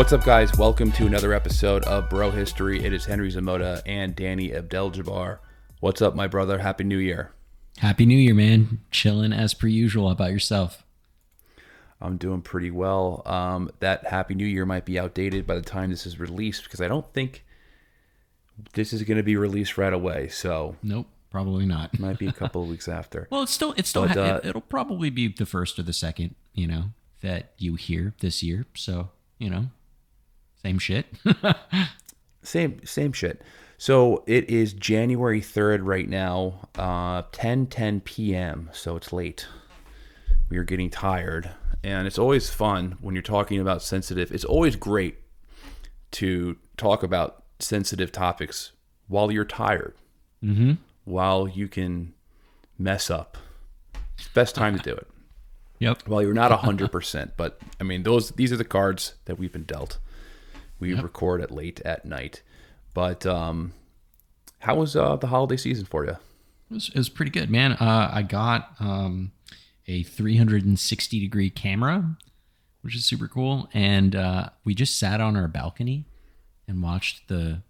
What's up, guys? Welcome to another episode of Bro History. It is Henry Zamota and Danny Abdel Jabbar. What's up, my brother? Happy New Year. Happy New Year, man. Chilling as per usual. How about yourself? I'm doing pretty well. Um, that Happy New Year might be outdated by the time this is released because I don't think this is going to be released right away. So Nope, probably not. might be a couple of weeks after. Well, it's still it's still But, ha- uh, it'll probably be the first or the second, you know, that you hear this year. So, you know, same shit. Same same shit. So it is January 3rd right now, uh 10 10 p.m. So it's late. We are getting tired, and it's always fun when you're talking about sensitive. It's always great to talk about sensitive topics while you're tired. Mm-hmm. While you can mess up. It's the best time to do it. yep. Well, you're not hundred percent, but I mean, those these are the cards that we've been dealt. We record it late at night, but um, how was uh, the holiday season for you? It was, it was pretty good, man. Uh, I got um, a 360 degree camera, which is super cool. And uh, we just sat on our balcony and watched the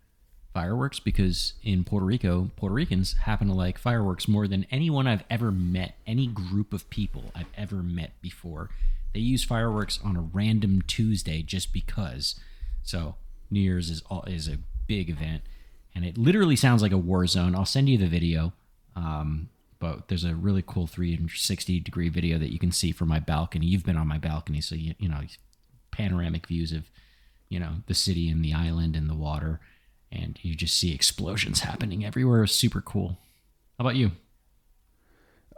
fireworks because in Puerto Rico, Puerto Ricans happen to like fireworks more than anyone I've ever met, any group of people I've ever met before. They use fireworks on a random Tuesday just because. So New Year's is is a big event, and it literally sounds like a war zone. I'll send you the video. Um, but there's a really cool 360 degree video that you can see from my balcony. You've been on my balcony, so you you know panoramic views of you know the city and the island and the water, and you just see explosions happening everywhere. It's super cool. How about you?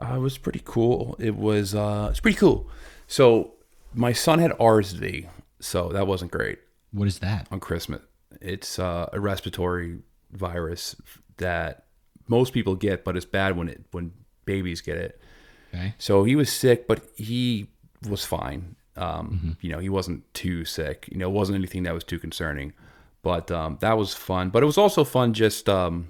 Uh, it was pretty cool. It was uh, it's pretty cool. So my son had RSV, so that wasn't great What is that? on Christmas. It's uh, a respiratory virus that most people get, but it's bad when it when babies get it. Okay. So he was sick, but he was fine. Um, You know, he wasn't too sick. You know, it wasn't anything that was too concerning. But um, that was fun. But it was also fun just um,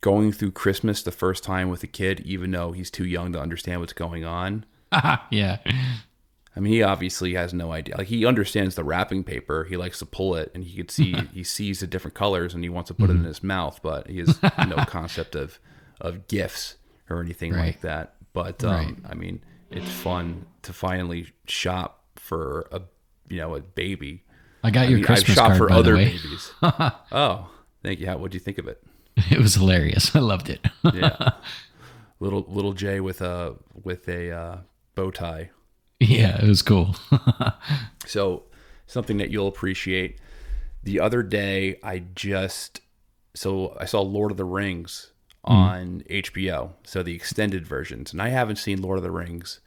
going through Christmas the first time with a kid, even though he's too young to understand what's going on. yeah. I mean, he obviously has no idea. Like he understands the wrapping paper. He likes to pull it, and he could see he sees the different colors, and he wants to put it in his mouth, but he has no concept of of gifts or anything Right. like that. But um, Right. I mean, it's fun to finally shop for a you know a baby. I got I your mean, Christmas I've shopped card for by other the way. babies. oh, thank you. How what'd you think of it? It was hilarious. I loved it. Yeah, little little Jay with a with a uh, bow tie. Yeah, it was cool. So something that you'll appreciate. The other day, I just so I saw Lord of the Rings hmm. on HBO, so the extended versions, and I haven't seen Lord of the Rings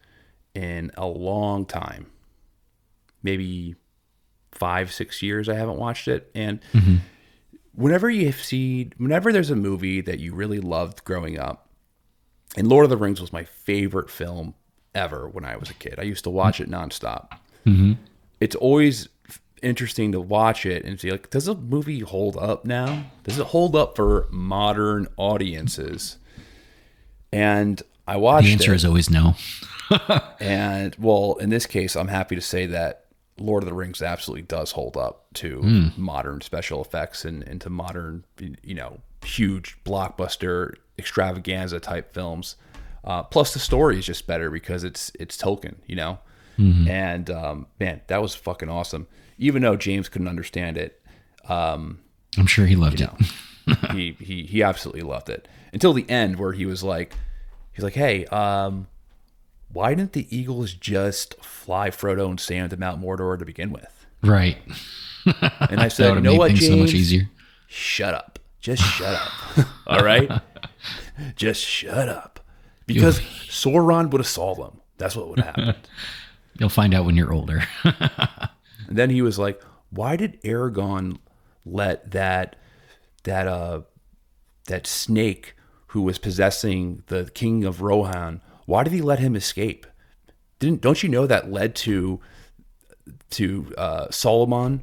in a long time, maybe five, six years. I haven't watched it, and mm-hmm. whenever you see, whenever there's a movie that you really loved growing up, and Lord of the Rings was my favorite film ever when I was a kid. I used to watch it nonstop. Mm-hmm. It's always interesting to watch it and see like does the movie hold up now? Does it hold up for modern audiences? And i watched the answer it. is always no. and well in this case i'm happy to say that lord of the rings absolutely does hold up to hmm. modern special effects and, and to modern you know huge blockbuster extravaganza type films uh, plus the story is just better because it's it's Tolkien, you know. And um, man, that was fucking awesome. Even though James couldn't understand it, I'm sure he loved it. he he he absolutely loved it until the end where he was like, he's like, "Hey, um, why didn't the Eagles just fly Frodo and Sam to Mount Mordor to begin with?" Right. And I said, "You know what, James? so much easier. Shut up. Just shut up. All right, just shut up." Because Sauron would have saw them. That's what would have happened. You'll find out when you're older. And then he was like, "Why did Aragorn let that that uh that snake who was possessing the king of Rohan? Why did he let him escape? Didn't don't you know that led to to uh, Saruman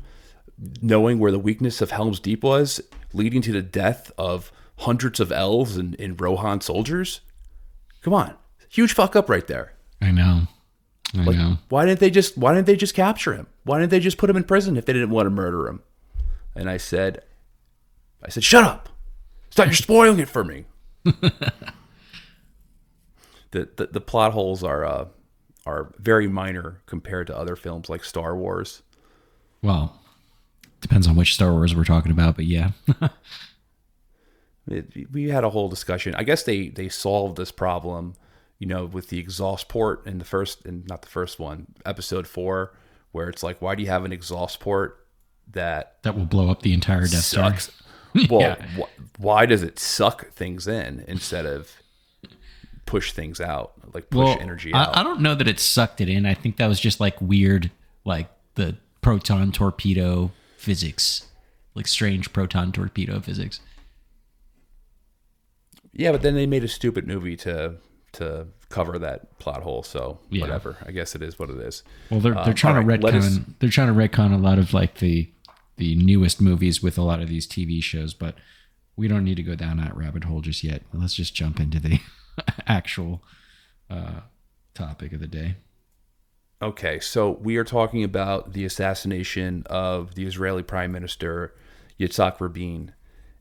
knowing where the weakness of Helm's Deep was, leading to the death of hundreds of elves and, and Rohan soldiers? Come on, huge fuck up right there. I know. I know. Why didn't they just why didn't they just capture him? Why didn't they just put him in prison if they didn't want to murder him? And I said I said, Shut up. Stop you're spoiling it for me. the, the the plot holes are uh are very minor compared to other films like Star Wars. Well, depends on which Star Wars we're talking about, but yeah. It, we had a whole discussion. I guess they they solved this problem, you know, with the exhaust port in the first and not the first one, episode 4, where it's like why do you have an exhaust port that that will blow up the entire Death Star. sucks. Well, Yeah. wh- why does it suck things in instead of push things out, like push Well, energy out? I, I don't know that it sucked it in. I think that was just like weird, like the proton torpedo physics, like strange proton torpedo physics. Yeah, but then they made a stupid movie to to cover that plot hole. So Yeah. whatever. I guess it is what it is. Well, they're they're Um, trying to right, retcon. us- They're trying to retcon a lot of like the the newest movies with a lot of these TV shows, but we don't need to go down that rabbit hole just yet. Let's just jump into the actual uh, topic of the day. Okay, so we are talking about the assassination of the Israeli Prime Minister Yitzhak Rabin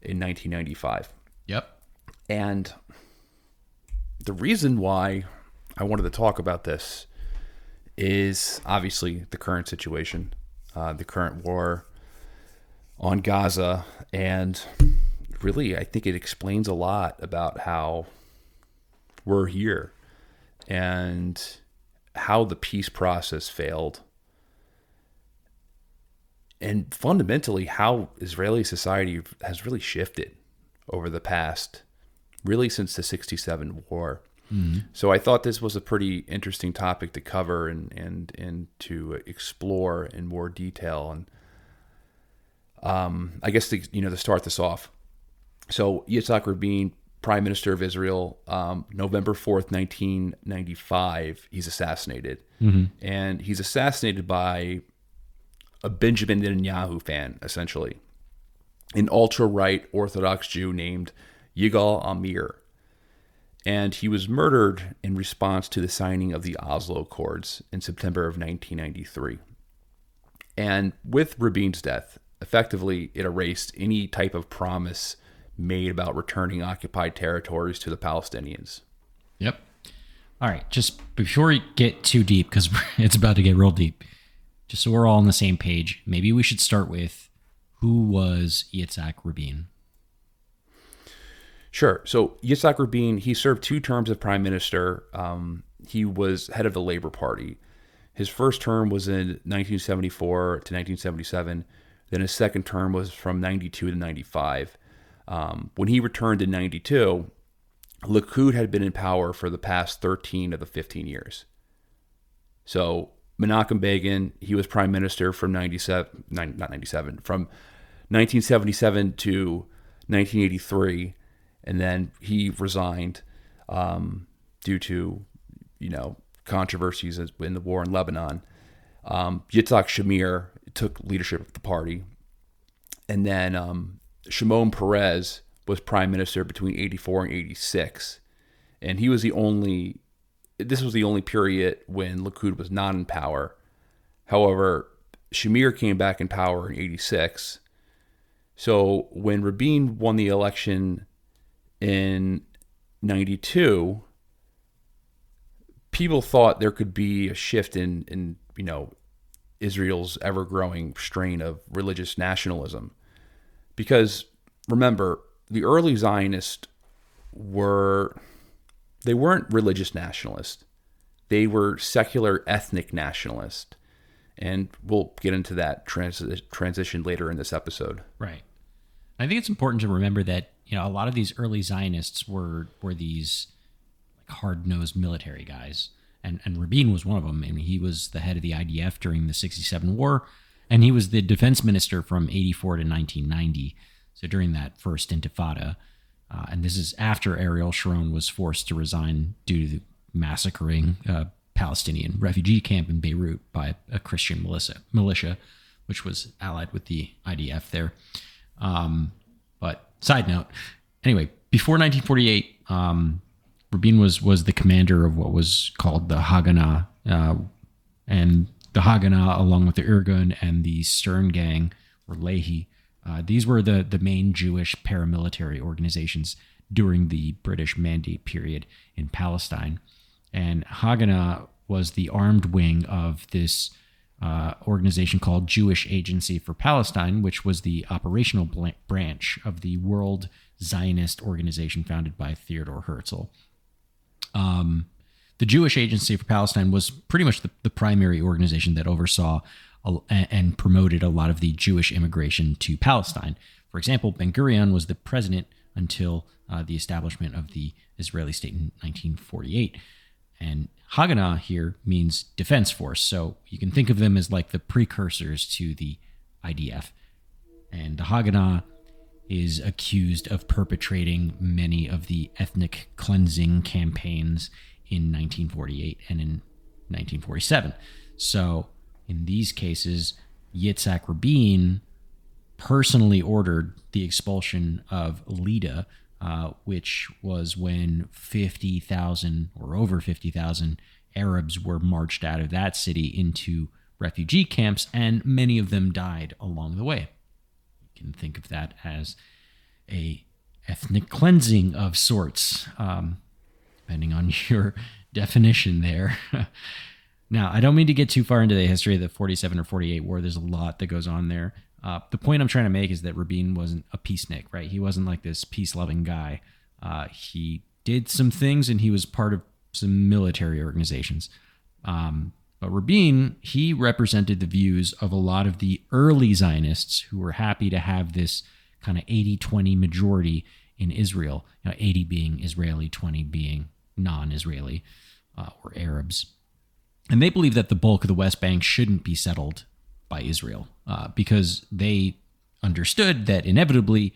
in 1995. Yep. And the reason why I wanted to talk about this is obviously the current situation, uh, the current war on Gaza. And really, I think it explains a lot about how we're here and how the peace process failed. And fundamentally, how Israeli society has really shifted over the past really since the 67 war. So I thought this was a pretty interesting topic to cover and, and, and to explore in more detail. And um, I guess, to, you know, to start this off. So Yitzhak Rabin, Prime Minister of Israel, um, November 4th, 1995, he's assassinated. And he's assassinated by a Benjamin Netanyahu fan, essentially an ultra right Orthodox Jew named Yigal Amir. And he was murdered in response to the signing of the Oslo Accords in September of 1993. And with Rabin's death, effectively it erased any type of promise made about returning occupied territories to the Palestinians. Yep. All right. Just before we get too deep, because it's about to get real deep, just so we're all on the same page, maybe we should start with who was Yitzhak Rabin? Sure. So Yitzhak Rabin, he served two terms as prime minister. Um, he was head of the Labor Party. His first term was in 1974 to 1977. Then his second term was from 92 to 95. Um, when he returned in 92, Likud had been in power for the past 13 of the 15 years. So Menachem Begin, he was prime minister from 97, not 97, from 1977 to 1983, and then he resigned um, due to, you know, controversies in the war in Lebanon. Um, Yitzhak Shamir took leadership of the party, and then um, Shimon Peres was prime minister between 84 and 86, and he was the only. This was the only period when Likud was not in power. However, Shamir came back in power in 86. So when Rabin won the election in 92, people thought there could be a shift in, in you know, Israel's ever growing strain of religious nationalism. Because remember, the early Zionists were they weren't religious nationalists. They were secular ethnic nationalists. And we'll get into that trans- transition later in this episode. Right. I think it's important to remember that you know a lot of these early Zionists were were these like hard nosed military guys, and and Rabin was one of them. I mean, he was the head of the IDF during the '67 war, and he was the defense minister from '84 to 1990. So during that first Intifada, uh, and this is after Ariel Sharon was forced to resign due to the massacring uh, Palestinian refugee camp in Beirut by a Christian militia, militia, which was allied with the IDF there. Um, side note, anyway, before 1948, um, Rabin was was the commander of what was called the Haganah, uh, and the Haganah, along with the Irgun and the Stern Gang or Lehi, uh, these were the the main Jewish paramilitary organizations during the British Mandate period in Palestine, and Haganah was the armed wing of this uh, organization called Jewish Agency for Palestine, which was the operational bl- branch of the World Zionist Organization founded by Theodore Herzl. Um, the Jewish Agency for Palestine was pretty much the, the primary organization that oversaw a, and promoted a lot of the Jewish immigration to Palestine. For example, Ben Gurion was the president until uh, the establishment of the Israeli state in 1948. And Haganah here means defense force. So you can think of them as like the precursors to the IDF. And the Haganah is accused of perpetrating many of the ethnic cleansing campaigns in 1948 and in 1947. So in these cases, Yitzhak Rabin personally ordered the expulsion of Lydda, uh, which was when 50,000 or over 50,000 Arabs were marched out of that city into refugee camps, and many of them died along the way. You can think of that as a ethnic cleansing of sorts, um, depending on your definition there. now, I don't mean to get too far into the history of the 47 or 48 war. There's a lot that goes on there. Uh, the point I'm trying to make is that Rabin wasn't a peacenik, right? He wasn't like this peace loving guy. Uh, he did some things and he was part of some military organizations. Um, but Rabin, he represented the views of a lot of the early Zionists who were happy to have this kind of 80 20 majority in Israel, you know, 80 being Israeli, 20 being non Israeli uh, or Arabs. And they believe that the bulk of the West Bank shouldn't be settled by Israel uh, because they understood that inevitably,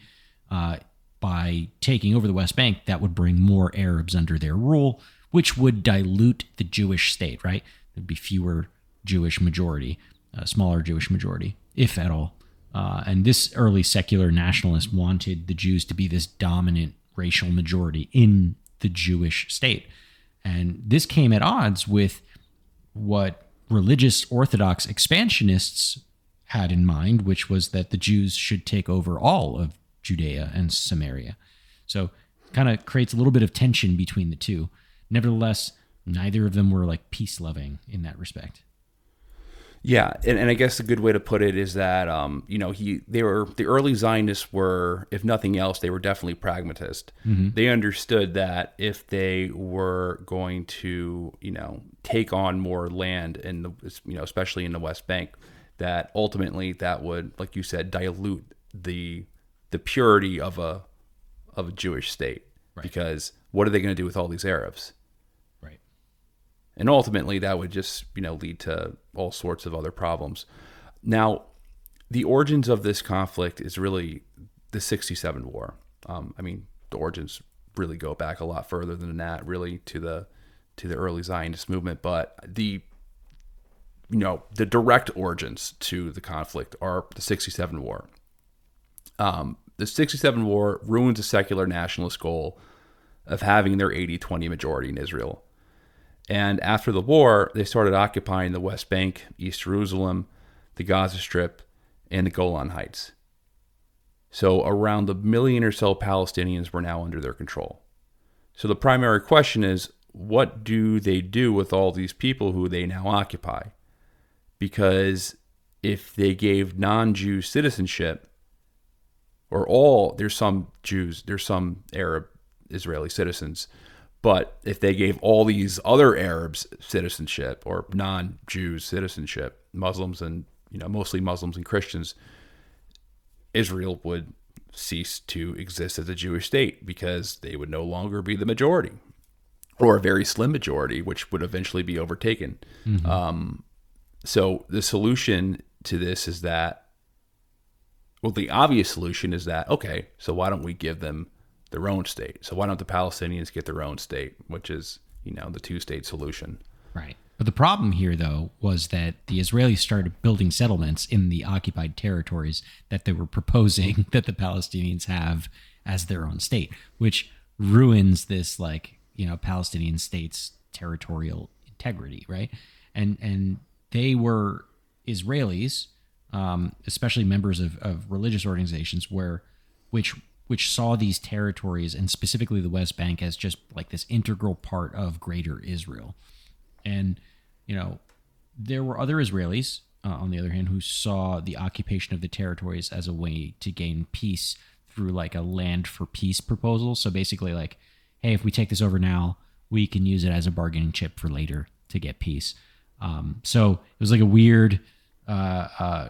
uh, by taking over the West Bank, that would bring more Arabs under their rule, which would dilute the Jewish state, right? There'd be fewer Jewish majority, a smaller Jewish majority, if at all. Uh, and this early secular nationalist wanted the Jews to be this dominant racial majority in the Jewish state. And this came at odds with what religious Orthodox expansionists had in mind, which was that the Jews should take over all of Judea and Samaria. So kind of creates a little bit of tension between the two. Nevertheless, neither of them were like peace loving in that respect. Yeah, and, and I guess a good way to put it is that um, you know he they were the early Zionists were, if nothing else, they were definitely pragmatist. Mm-hmm. They understood that if they were going to you know take on more land in the you know especially in the West Bank, that ultimately that would, like you said, dilute the the purity of a of a Jewish state. Right. Because what are they going to do with all these Arabs? And ultimately that would just you know lead to all sorts of other problems. Now the origins of this conflict is really the 67 war. Um, i mean the origins really go back a lot further than that really to the to the early zionist movement. But the you know the direct origins to the conflict are the 67 war. Um, the 67 war ruins a secular nationalist goal of having their 80-20 majority in israel and after the war, they started occupying the West Bank, East Jerusalem, the Gaza Strip, and the Golan Heights. So around a million or so Palestinians were now under their control. So the primary question is what do they do with all these people who they now occupy? Because if they gave non Jew citizenship, or all, there's some Jews, there's some Arab Israeli citizens, But if they gave all these other Arabs citizenship or non-Jews citizenship, Muslims and you know mostly Muslims and Christians, Israel would cease to exist as a Jewish state because they would no longer be the majority or a very slim majority, which would eventually be overtaken. Um, so the solution to this is that, well, the obvious solution is that, okay, so why don't we give them their own state? So why don't the Palestinians get their own state, which is, you know, the two state solution? Right. But the problem here, though, was that the Israelis started building settlements in the occupied territories that they were proposing that the Palestinians have as their own state, which ruins this, like, you know, Palestinian state's territorial integrity, right? And and they were Israelis, um, especially members of, of religious organizations, where which which saw these territories and specifically the West Bank as just like this integral part of greater Israel. And, you know, there were other Israelis, uh, on the other hand, who saw the occupation of the territories as a way to gain peace through like a land for peace proposal. So basically, like, hey, if we take this over now, we can use it as a bargaining chip for later to get peace. Um, so it was like a weird uh, uh,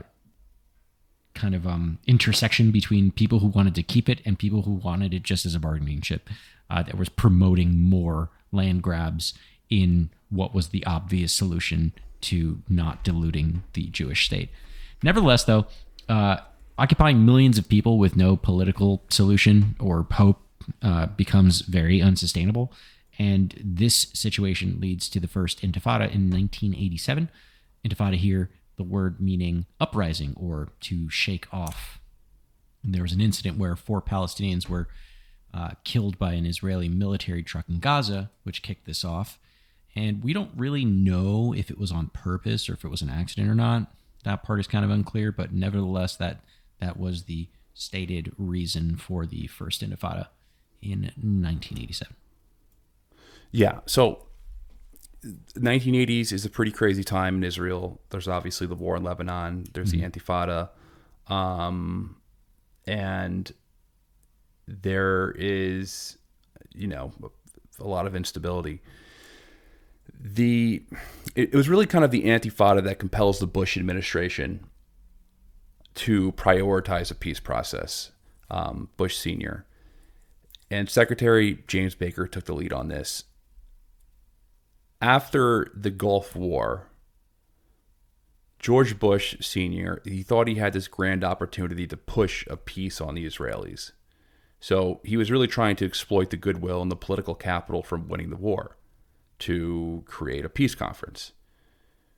kind of um, intersection between people who wanted to keep it and people who wanted it just as a bargaining chip uh, that was promoting more land grabs in what was the obvious solution to not diluting the Jewish state. Nevertheless, though, uh, occupying millions of people with no political solution or hope uh, becomes very unsustainable. And this situation leads to the first Intifada in 1987. Intifada here, the word meaning uprising or to shake off. And there was an incident where four Palestinians were uh, killed by an Israeli military truck in Gaza, which kicked this off. And we don't really know if it was on purpose or if it was an accident or not. That part is kind of unclear, but nevertheless, that that was the stated reason for the first Intifada in 1987. Yeah. So 1980s is a pretty crazy time in Israel. There's obviously the war in Lebanon. There's the Intifada, um, and there is, you know, a lot of instability. The it, it was really kind of the Intifada that compels the Bush administration to prioritize a peace process. Um, Bush Senior and Secretary James Baker took the lead on this after the Gulf War, George Bush Sr., he thought he had this grand opportunity to push a peace on the Israelis. So he was really trying to exploit the goodwill and the political capital from winning the war to create a peace conference,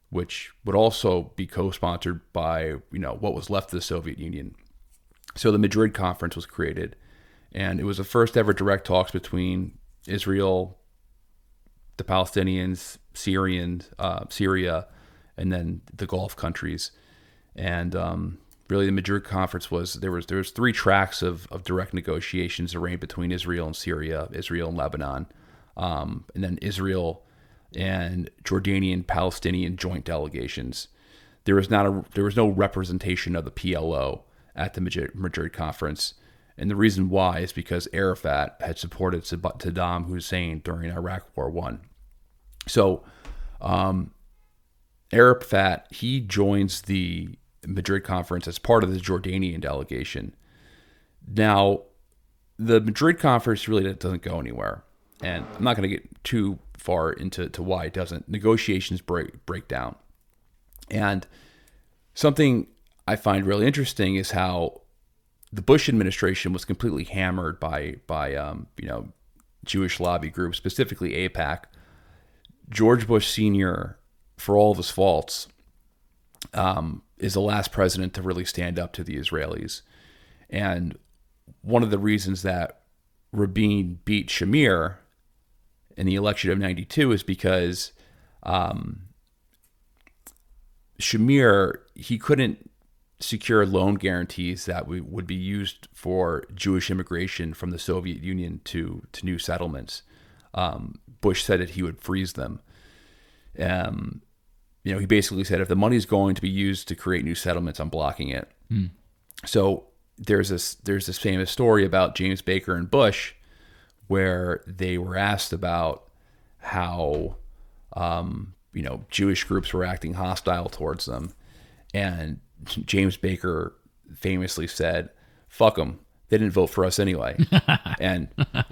which would also be co-sponsored by, you know, what was left of the Soviet Union. So the Madrid conference was created, and it was the first ever direct talks between Israel, the Palestinians, Syrian, uh, Syria, and then the Gulf countries. And um, really, the Madrid conference was there was there was three tracks of, of direct negotiations arranged between Israel and Syria, Israel and Lebanon, um, and then Israel and Jordanian Palestinian joint delegations. There was not a there was no representation of the PLO at the Madrid, Madrid conference. And the reason why is because Arafat had supported Saddam Hussein during Iraq War One. So, um, Arafat he joins the Madrid conference as part of the Jordanian delegation. Now, the Madrid conference really doesn't go anywhere, and I'm not going to get too far into to why it doesn't. Negotiations break break down, and something I find really interesting is how the Bush administration was completely hammered by by um, you know Jewish lobby groups, specifically AIPAC. George Bush Senior, for all of his faults, um, is the last president to really stand up to the Israelis, and one of the reasons that Rabin beat Shamir in the election of '92 is because um, Shamir he couldn't secure loan guarantees that we, would be used for Jewish immigration from the Soviet Union to to new settlements. Um, Bush said that he would freeze them. Um, you know, he basically said if the money is going to be used to create new settlements, I'm blocking it. So there's this there's this famous story about James Baker and Bush, where they were asked about how um, you know Jewish groups were acting hostile towards them, and James Baker famously said, "Fuck them." They didn't vote for us anyway. and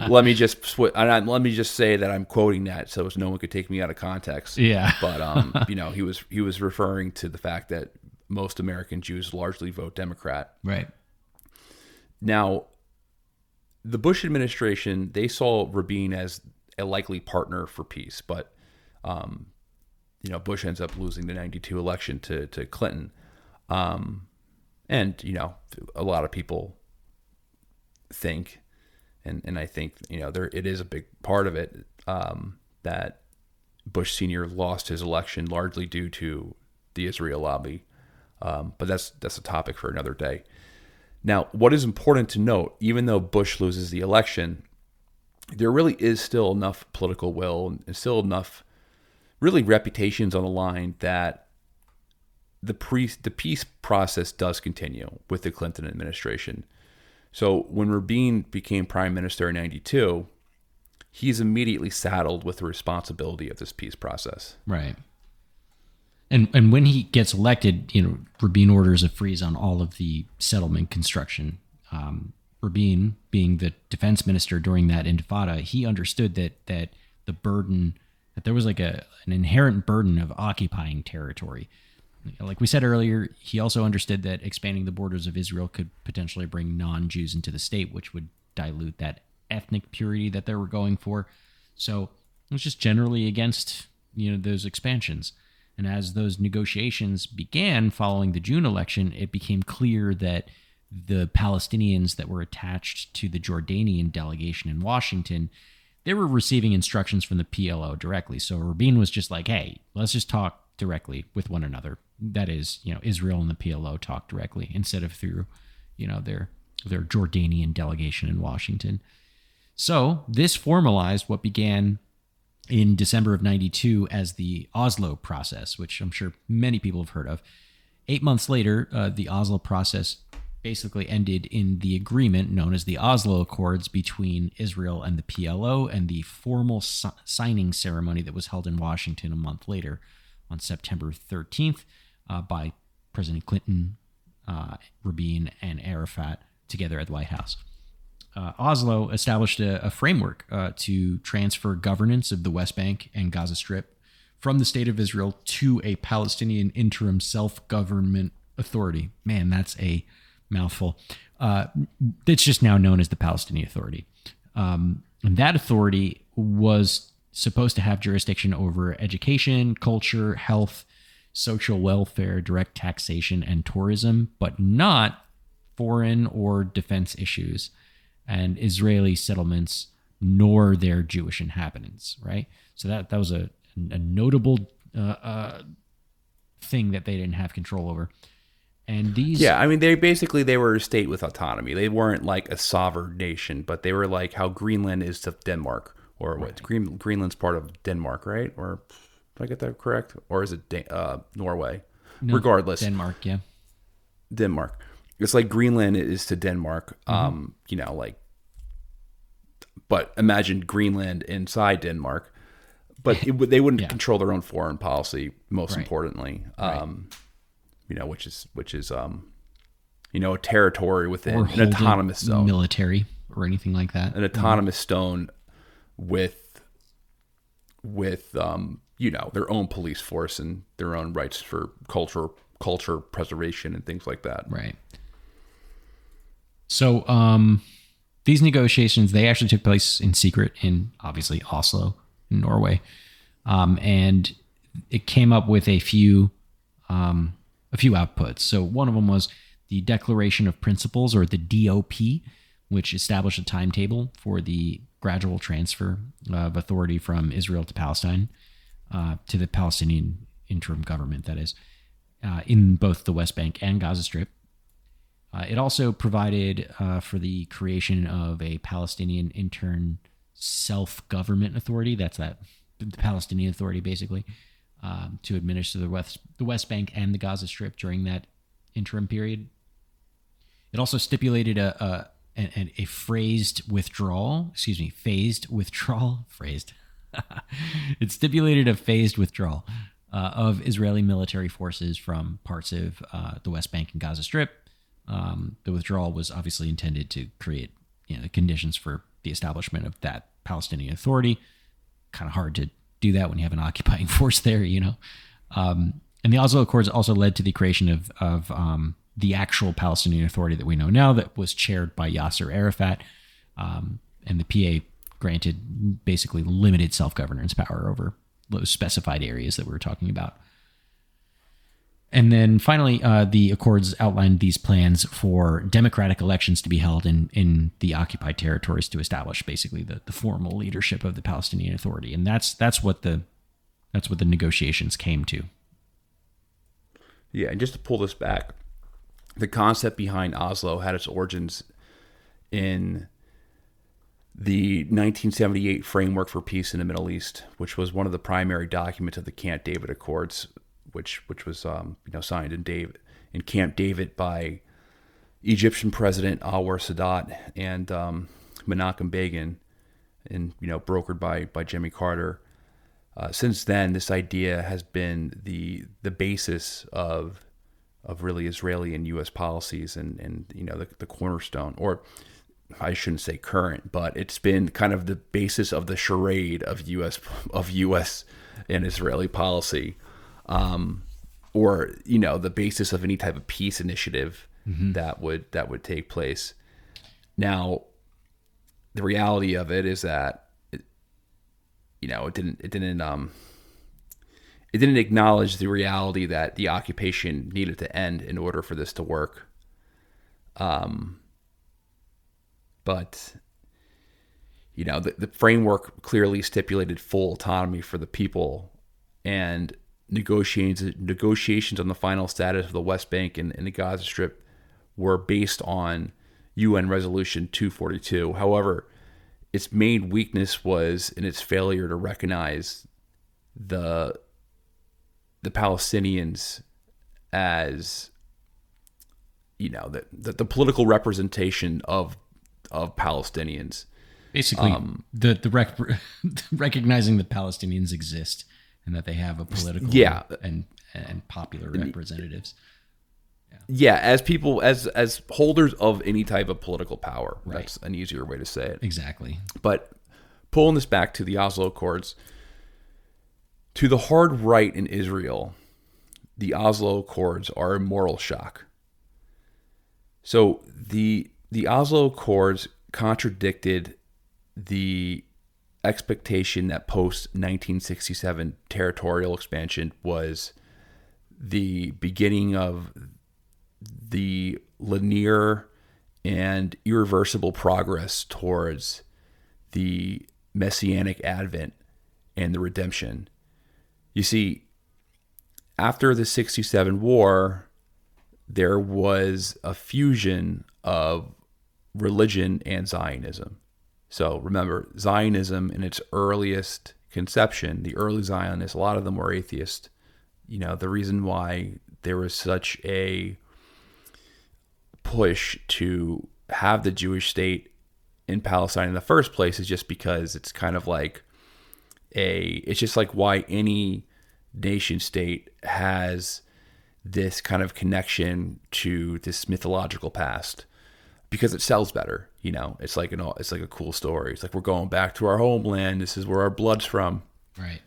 let me just sw- and I, let me just say that I'm quoting that so no one could take me out of context. Yeah. But um, you know, he was he was referring to the fact that most American Jews largely vote Democrat. Right. Now, the Bush administration they saw Rabin as a likely partner for peace, but um, you know, Bush ends up losing the '92 election to to Clinton, um, and you know, a lot of people think, and and I think you know there it is a big part of it um, that Bush Senior lost his election largely due to the Israel lobby, um, but that's that's a topic for another day. Now, what is important to note, even though Bush loses the election, there really is still enough political will and still enough, really, reputations on the line that the pre the peace process does continue with the Clinton administration. So when Rabin became prime minister in 92, he's immediately saddled with the responsibility of this peace process. Right. And and when he gets elected, you know, Rabin orders a freeze on all of the settlement construction. Um, Rabin, being the defense minister during that intifada, he understood that that the burden that there was like a an inherent burden of occupying territory. Like we said earlier, he also understood that expanding the borders of Israel could potentially bring non-Jews into the state, which would dilute that ethnic purity that they were going for. So it was just generally against you know those expansions. And as those negotiations began following the June election, it became clear that the Palestinians that were attached to the Jordanian delegation in Washington, they were receiving instructions from the PLO directly. So Rabin was just like, "Hey, let's just talk directly with one another." That is, you know, Israel and the PLO talk directly instead of through, you know, their their Jordanian delegation in Washington. So this formalized what began in December of 92 as the Oslo process, which I'm sure many people have heard of. Eight months later, uh, the Oslo process basically ended in the agreement known as the Oslo Accords between Israel and the PLO and the formal si- signing ceremony that was held in Washington a month later on September 13th uh, by President Clinton, uh, Rabin, and Arafat together at the White House uh, Oslo established a, a framework uh, to transfer governance of the West Bank and Gaza Strip from the state of Israel to a Palestinian interim self government authority. Man, that's a mouthful. Uh, it's just now known as the Palestinian Authority. Um, and that authority was supposed to have jurisdiction over education, culture, health, social welfare, direct taxation, and tourism, but not foreign or defense issues and Israeli settlements nor their Jewish inhabitants, right? So that that was a, a notable uh, uh, thing that they didn't have control over. And these, Yeah, I mean, they basically they were a state with autonomy. They weren't like a sovereign nation, but they were like how Greenland is to Denmark, or what Green, Greenland's part of Denmark, right? Or did I get that correct? Or is it Dan- uh, Norway? no, Regardless, Denmark, yeah, Denmark. It's like Greenland is to Denmark. Mm-hmm. Um, you know, like, but imagine Greenland inside Denmark. But it, they wouldn't Yeah. control their own foreign policy. Most Right. importantly, um, you know, which is which is um, you know, a territory within an autonomous zone, military or anything like that. an autonomous zone with with um, you know, their own police force and their own rights for culture culture preservation and things like that. Right. So, um, these negotiations they actually took place in secret in obviously Oslo, in Norway, um, and it came up with a few um, a few outputs. So one of them was the Declaration of Principles, or the DOP, which established a timetable for the gradual transfer of authority from Israel to Palestine uh, to the Palestinian interim government. That is uh, in both the West Bank and Gaza Strip. Uh, it also provided uh, for the creation of a Palestinian intern self government authority. That's that the Palestinian Authority, basically, um, to administer the West the West Bank and the Gaza Strip during that interim period. It also stipulated a, a and, a phrased withdrawal, excuse me, phased withdrawal, phrased. it stipulated a phased withdrawal uh, of Israeli military forces from parts of uh, the West Bank and Gaza Strip. Um, the withdrawal was obviously intended to create you know, the conditions for the establishment of that Palestinian Authority. Kind of hard to do that when you have an occupying force there, you know. Um, and the Oslo Accords also led to the creation of, of um, the actual Palestinian Authority that we know now, that was chaired by Yasser Arafat. Um, and the PA granted basically limited self governance power over those specified areas that we were talking about. And then finally, uh, the Accords outlined these plans for democratic elections to be held in, in the occupied territories to establish basically the, the formal leadership of the Palestinian Authority. And that's that's what the that's what the negotiations came to. Yeah, and just to pull this back, the concept behind Oslo had its origins in the 1978 Framework for Peace in the Middle East, which was one of the primary documents of the Camp David Accords, which which was um, you know signed in David in Camp David by Egyptian President Anwar Sadat and um, Menachem Begin, and you know brokered by by Jimmy Carter. Uh, since then, this idea has been the the basis of of really Israeli and U.S. policies, and and you know the, the cornerstone, or I shouldn't say current, but it's been kind of the basis of the charade of U.S. of U.S. and Israeli policy, um, or you know the basis of any type of peace initiative mm-hmm. that would that would take place. Now, the reality of it is that you know, it didn't it didn't um it didn't acknowledge the reality that the occupation needed to end in order for this to work. Um, but you know, the, the framework clearly stipulated full autonomy for the people and negotiations negotiations on the final status of the West Bank and, and the Gaza Strip were based on UN Resolution 242. However, its main weakness was in its failure to recognize the the Palestinians as you know the the, the political representation of of Palestinians. Basically, um, the the rec- recognizing that Palestinians exist and that they have a political yeah. and and popular representatives yeah, as people as as holders of any type of political power. Right. That's an easier way to say it. Exactly. But pulling this back to the Oslo Accords, to the hard right in Israel, the Oslo Accords are a moral shock. So the the Oslo Accords contradicted the expectation that post 1967 territorial expansion was the beginning of the linear and irreversible progress towards the messianic advent and the redemption. You see, after the 67 war, there was a fusion of religion and Zionism. So remember, Zionism in its earliest conception, the early Zionists, a lot of them were atheists. You know, the reason why there was such a push to have the Jewish state in Palestine in the first place is just because it's kind of like a it's just like why any nation state has this kind of connection to this mythological past because it sells better you know it's like an it's like a cool story it's like we're going back to our homeland this is where our blood's from right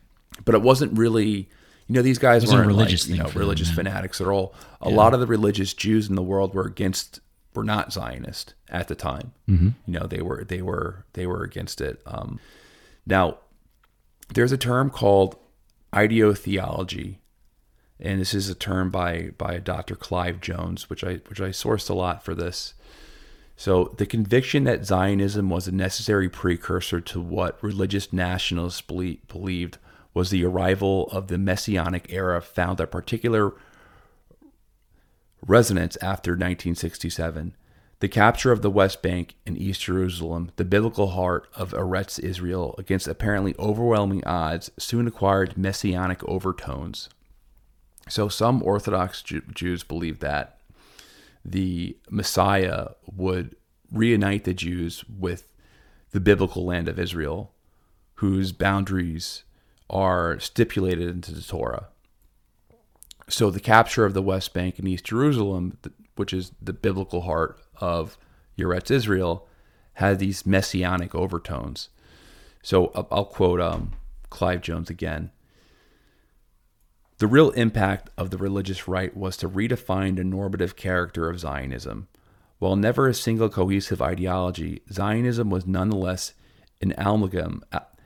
but it wasn't really you know, these guys weren't religious, like, you know, religious them, fanatics at all. A yeah. lot of the religious Jews in the world were against, were not Zionist at the time. Mm-hmm. You know, they were, they were, they were against it. Um, now, there's a term called ideotheology, and this is a term by by Dr. Clive Jones, which I which I sourced a lot for this. So the conviction that Zionism was a necessary precursor to what religious nationalists believed was the arrival of the Messianic era found a particular resonance after 1967. The capture of the West Bank and East Jerusalem, the biblical heart of Eretz Israel, against apparently overwhelming odds, soon acquired messianic overtones. So, some Orthodox Jews believe that the Messiah would reunite the Jews with the biblical land of Israel, whose boundaries are stipulated into the Torah. So the capture of the West Bank and East Jerusalem, which is the biblical heart of Eretz Israel, had these messianic overtones. So I'll quote um, Clive Jones again. The real impact of the religious right was to redefine the normative character of Zionism. While never a single cohesive ideology, Zionism was nonetheless an amalgam,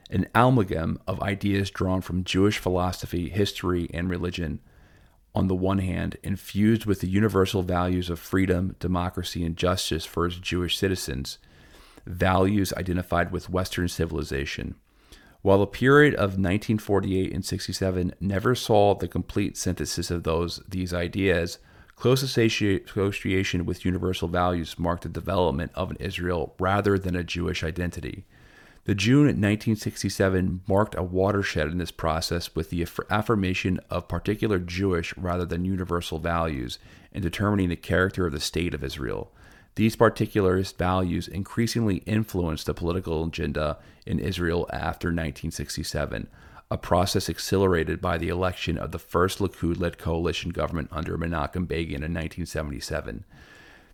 an amalgam of ideas drawn from Jewish philosophy, history, and religion, on the one hand, infused with the universal values of freedom, democracy, and justice for its Jewish citizens, values identified with Western civilization. While the period of 1948 and 67 never saw the complete synthesis of those these ideas, close association with universal values marked the development of an Israel rather than a Jewish identity. The June 1967 marked a watershed in this process with the affirmation of particular Jewish rather than universal values in determining the character of the state of Israel. These particularist values increasingly influenced the political agenda in Israel after 1967, a process accelerated by the election of the first Likud led coalition government under Menachem Begin in 1977.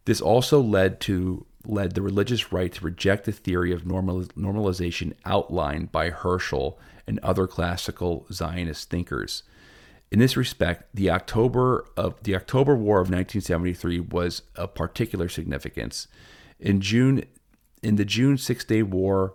This also led to led the religious right to reject the theory of normal, normalization outlined by Herzl and other classical Zionist thinkers. In this respect, the October of the October War of 1973 was of particular significance. In June, in the June Six-Day War,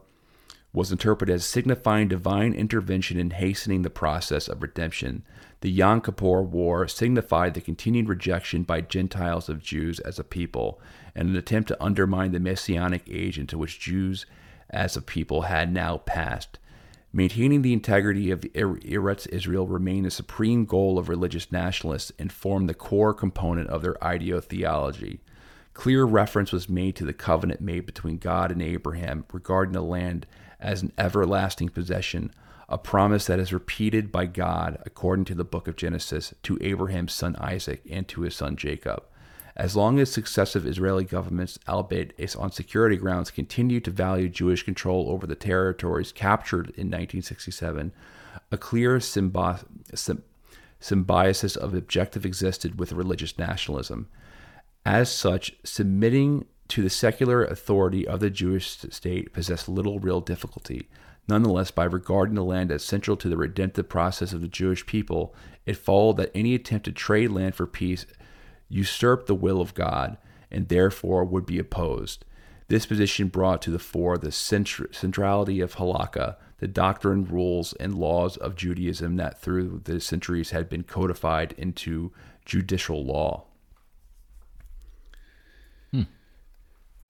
was interpreted as signifying divine intervention in hastening the process of redemption. The Yom Kippur War signified the continued rejection by Gentiles of Jews as a people, and an attempt to undermine the messianic age into which Jews as a people had now passed. Maintaining the integrity of Eretz Israel remained the supreme goal of religious nationalists and formed the core component of their ideotheology. Clear reference was made to the covenant made between God and Abraham regarding the land as an everlasting possession, a promise that is repeated by God, according to the book of Genesis, to Abraham's son Isaac and to his son Jacob. As long as successive Israeli governments, albeit on security grounds, continue to value Jewish control over the territories captured in 1967, a clear symbi- symbiosis of objective existed with religious nationalism. As such, submitting to the secular authority of the Jewish state possessed little real difficulty. Nonetheless, by regarding the land as central to the redemptive process of the Jewish people, it followed that any attempt to trade land for peace usurped the will of God and therefore would be opposed. This position brought to the fore the centrality of halakha, the doctrine, rules, and laws of Judaism that through the centuries had been codified into judicial law.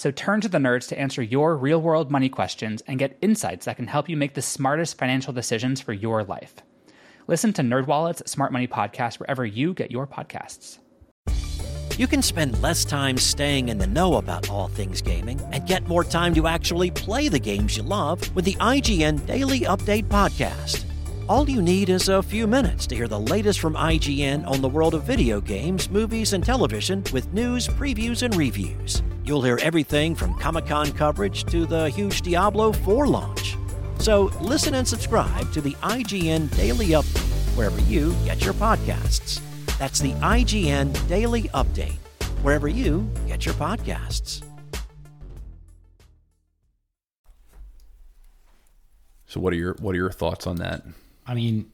So turn to the nerds to answer your real world money questions and get insights that can help you make the smartest financial decisions for your life. Listen to NerdWallet's Smart Money Podcast wherever you get your podcasts. You can spend less time staying in the know about all things gaming and get more time to actually play the games you love with the IGN Daily Update podcast. All you need is a few minutes to hear the latest from IGN on the world of video games, movies, and television with news, previews, and reviews. You'll hear everything from Comic Con coverage to the huge Diablo 4 launch. So listen and subscribe to the IGN Daily Update wherever you get your podcasts. That's the IGN Daily Update, wherever you get your podcasts. So what are your what are your thoughts on that? I mean,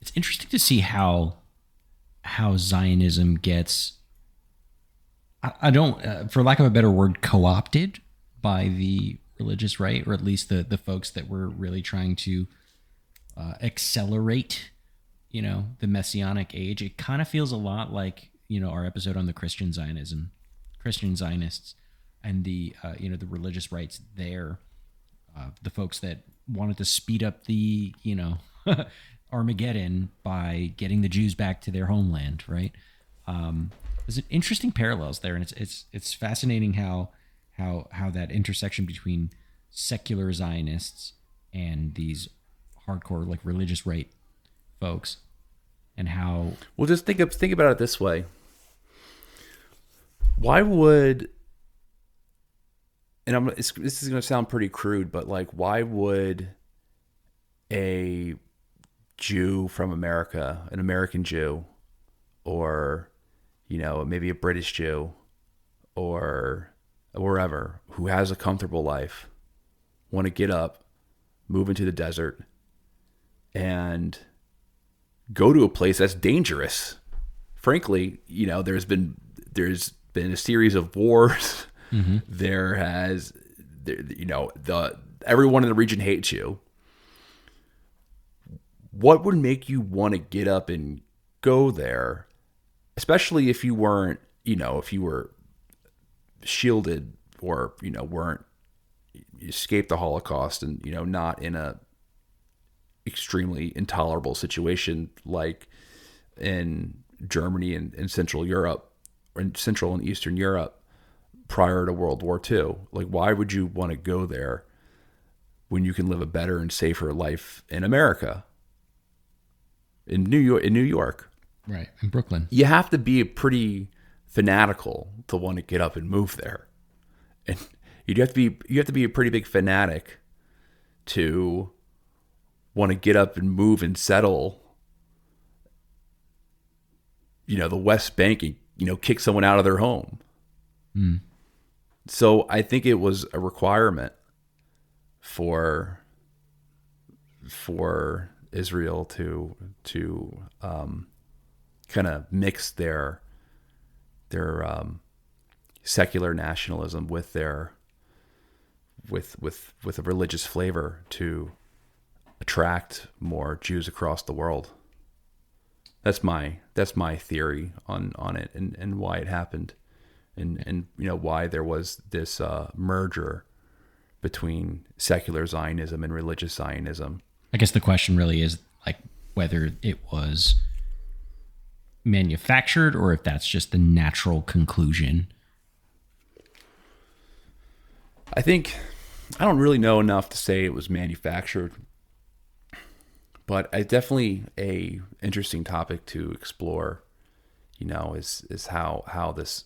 it's interesting to see how how Zionism gets. I, don't, uh, for lack of a better word, co-opted by the religious right, or at least the the folks that were really trying to uh, accelerate, you know, the messianic age. It kind of feels a lot like you know our episode on the Christian Zionism, Christian Zionists, and the uh, you know the religious rights there, uh, the folks that wanted to speed up the you know Armageddon by getting the Jews back to their homeland, right? Um, there's an interesting parallels there, and it's it's it's fascinating how how how that intersection between secular Zionists and these hardcore like religious right folks, and how Well, just think of think about it this way. Why would and I'm this is going to sound pretty crude, but like why would a Jew from America, an American Jew or you know, maybe a British Jew or wherever who has a comfortable life want to get up, move into the desert and go to a place that's dangerous. Frankly, you know, there's been there's been a series of wars. Mm-hmm. There has, there, you know, the everyone in the region hates you. What would make you want to get up and go there, especially if you weren't, you know, if you were shielded or you know weren't escaped the Holocaust and you know not in a extremely intolerable situation like in Germany and, and Central Europe or in Central and Eastern Europe prior to World War II. Like why would you want to go there when you can live a better and safer life in America? In New York in New York. Right in Brooklyn. You have to be pretty fanatical to want to get up and move there. And you'd have to be you have to be a pretty big fanatic to want to get up and move and settle you know the west bank and you know kick someone out of their home so i think it was a requirement for for israel to to um, kind of mix their their um, secular nationalism with their with with with a religious flavor to attract more Jews across the world. That's my that's my theory on on it and and why it happened, and and you know why there was this uh, merger between secular Zionism and religious Zionism. I guess the question really is like whether it was manufactured or if that's just the natural conclusion. I think I don't really know enough to say it was manufactured, but it's definitely a interesting topic to explore. You know, is is how how this,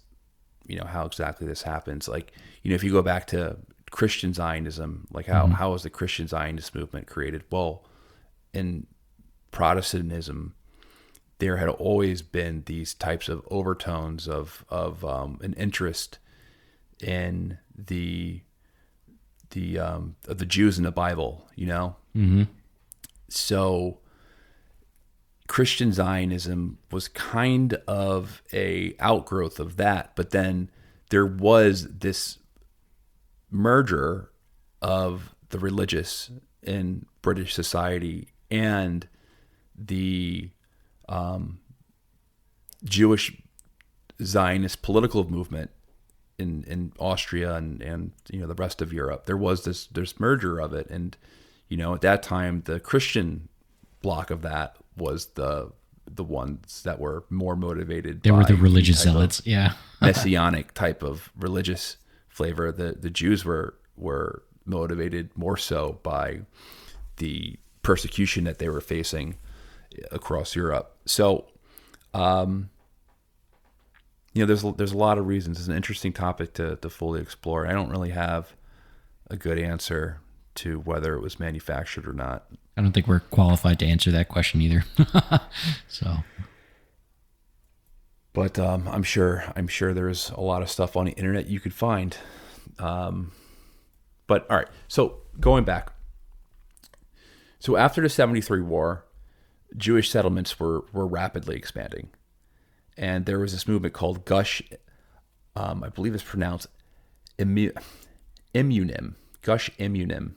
you know, how exactly this happens. Like, you know, if you go back to Christian Zionism, like how mm-hmm. how was the Christian Zionist movement created? Well, in Protestantism, there had always been these types of overtones of of um, an interest in the the um, of the Jews in the Bible, you know. Mm-hmm. So Christian Zionism was kind of a outgrowth of that, but then there was this merger of the religious in British society and the um, Jewish Zionist political movement in, in Austria and, and you know the rest of Europe. There was this this merger of it, and you know at that time the Christian block of that was the the ones that were more motivated. They were the religious zealots. Yeah. messianic type of religious flavor. The the Jews were were motivated more so by the persecution that they were facing across Europe. So, um, you know, there's there's a lot of reasons. It's an interesting topic to to fully explore. I don't really have a good answer to whether it was manufactured or not. I don't think we're qualified to answer that question either. so, but um, I'm sure I'm sure there's a lot of stuff on the internet you could find. Um, but all right, so going back, so after the '73 war, Jewish settlements were were rapidly expanding, and there was this movement called Gush. Um, I believe it's pronounced Emu- Emunim. Gush Emunim.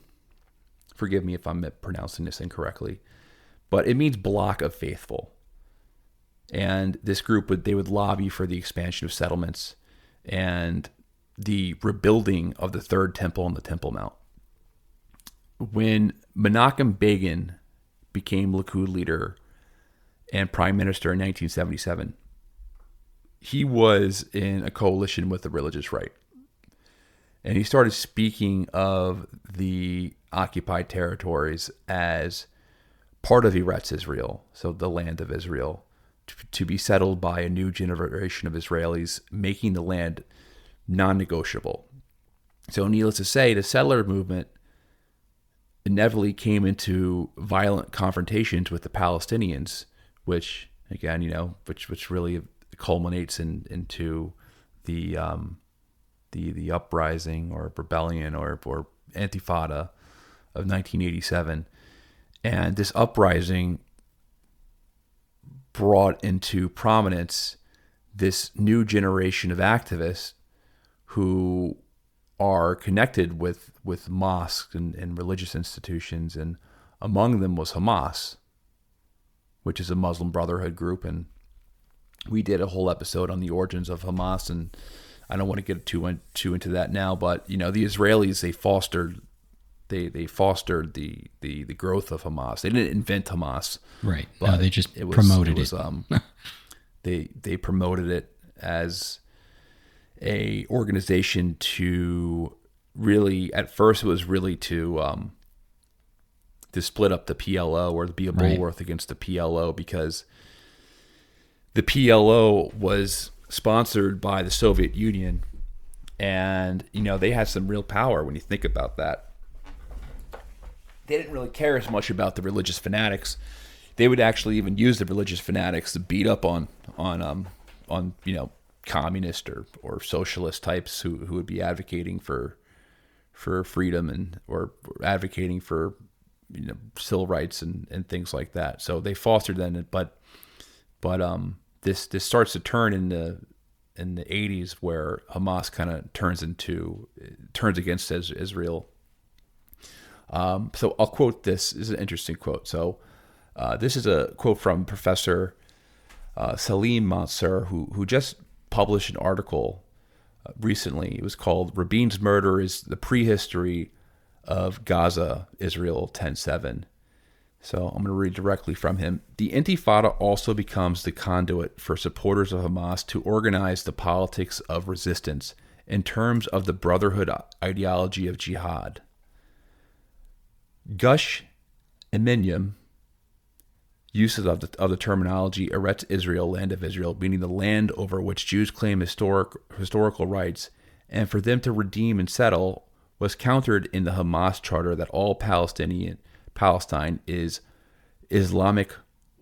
Forgive me if I'm pronouncing this incorrectly, but it means block of faithful. And this group would they would lobby for the expansion of settlements and the rebuilding of the third temple on the Temple Mount. When Menachem Begin became Likud leader and prime minister in 1977, he was in a coalition with the religious right. And he started speaking of the occupied territories as part of Eretz Israel, so the land of Israel, to, to be settled by a new generation of Israelis, making the land non negotiable. So, needless to say, the settler movement inevitably came into violent confrontations with the Palestinians, which, again, you know, which, which really culminates in, into the, um, the, the uprising or rebellion or, or intifada of 1987. And this uprising brought into prominence this new generation of activists who are connected with, with mosques and, and religious institutions. And among them was Hamas, which is a Muslim Brotherhood group. And we did a whole episode on the origins of Hamas. And I don't want to get too, too into that now, but, you know, the Israelis, they fostered they they fostered the the the growth of Hamas. They didn't invent Hamas, right? no, they just it was, promoted it. Was, it. Um, they they promoted it as a organization to really at first it was really to um, to split up the PLO or to be a bulwark right. against the PLO because the PLO was sponsored by the Soviet Union and you know they had some real power when you think about that they didn't really care as much about the religious fanatics. They would actually even use the religious fanatics to beat up on on um, on you know communist or, or socialist types who, who would be advocating for for freedom and or advocating for you know civil rights and, and things like that. So they fostered that, but but um this this starts to turn in the in the 80s where Hamas kind of turns into turns against Israel um, so I'll quote this. This is an interesting quote. So uh, this is a quote from Professor uh, Salim Mansur, who who just published an article uh, recently. It was called "Rabin's Murder is the Prehistory of Gaza, Israel 10/7." So I'm going to read directly from him. The Intifada also becomes the conduit for supporters of Hamas to organize the politics of resistance in terms of the brotherhood ideology of jihad. Gush Emunim, uses of the, of the terminology Eretz Israel, land of Israel, meaning the land over which Jews claim historic, historical rights, and for them to redeem and settle, was countered in the Hamas charter that all Palestinian Palestine is Islamic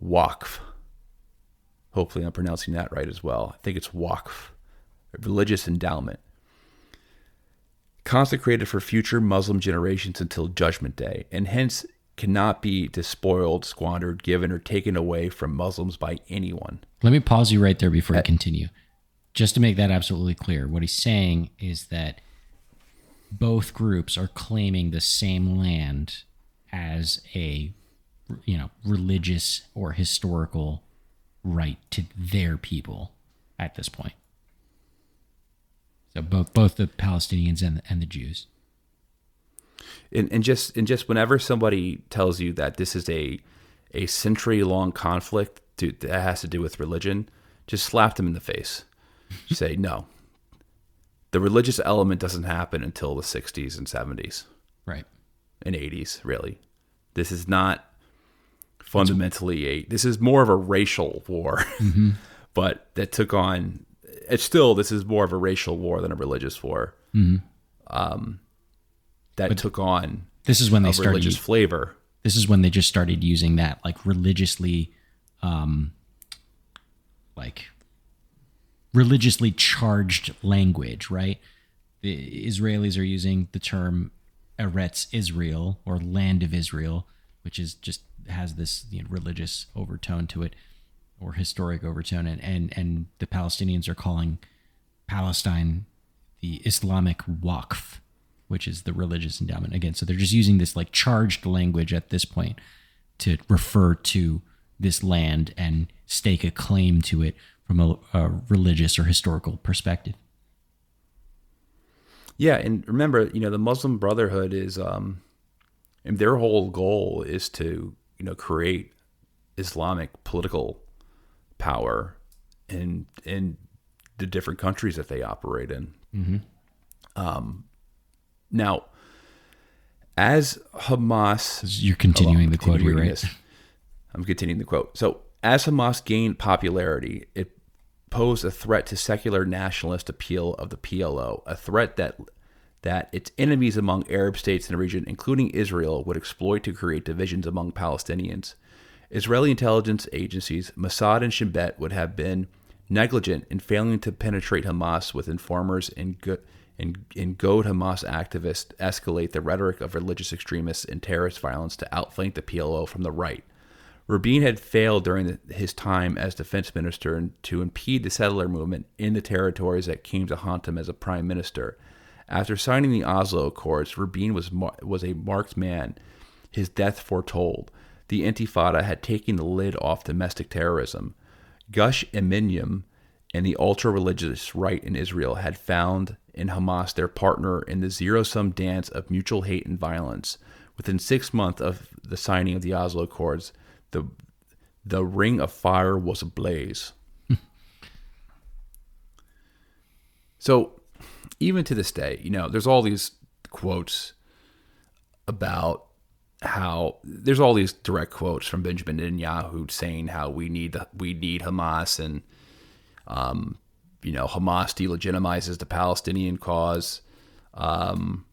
Waqf. Hopefully, I'm pronouncing that right as well. I think it's Waqf, religious endowment consecrated for future Muslim generations until Judgment Day, and hence cannot be despoiled, squandered, given, or taken away from Muslims by anyone. Let me pause you right there before you uh, continue. Just to make that absolutely clear, what he's saying is that both groups are claiming the same land as a you know religious or historical right to their people at this point so both both the Palestinians and the, and the Jews. And, and just and just whenever somebody tells you that this is a a century long conflict to, that has to do with religion, just slap them in the face. Say no. The religious element doesn't happen until the 60s and 70s. Right. And 80s, really. This is not fundamentally a this is more of a racial war. Mm-hmm. but that took on it's still this is more of a racial war than a religious war. Mm-hmm. Um, that but took on this is when they started religious flavor. This is when they just started using that like religiously, um, like religiously charged language, right? The Israelis are using the term Eretz Israel or land of Israel. which is just has this you know, religious overtone to it or historic overtone, and and and the Palestinians are calling Palestine the Islamic Waqf, which is the religious endowment again. So they're just using this like charged language at this point to refer to this land and stake a claim to it from a, a religious or historical perspective. Yeah, and remember, you know, the Muslim Brotherhood is um and their whole goal is to, you know, create Islamic political power in in the different countries that they operate in. Mm-hmm. Um, now, as Hamas, You're continuing oh, the quote here, right? this. I'm continuing the quote. So, as Hamas gained popularity, it posed a threat to secular nationalist appeal of the PLO, a threat that that its enemies among Arab states in the region, including Israel, would exploit to create divisions among Palestinians. Israeli intelligence agencies Mossad and Shin Bet would have been negligent in failing to penetrate Hamas with informers and go- and, and goad Hamas activists escalate the rhetoric of religious extremists and terrorist violence to outflank the PLO from the right. Rabin had failed during the, his time as defense minister to impede the settler movement in the territories that came to haunt him as a prime minister. After signing the Oslo Accords, Rabin was was a marked man. His death foretold. The Intifada had taken the lid off domestic terrorism. Gush Emunim and the ultra religious right in Israel had found in Hamas their partner in the zero sum dance of mutual hate and violence. Within six months of the signing of the Oslo Accords, the the ring of fire was ablaze. so, even to this day, you know, there's all these quotes about how there's all these direct quotes from Benjamin Netanyahu saying how we need we need Hamas and um, you know Hamas delegitimizes the Palestinian cause. Um,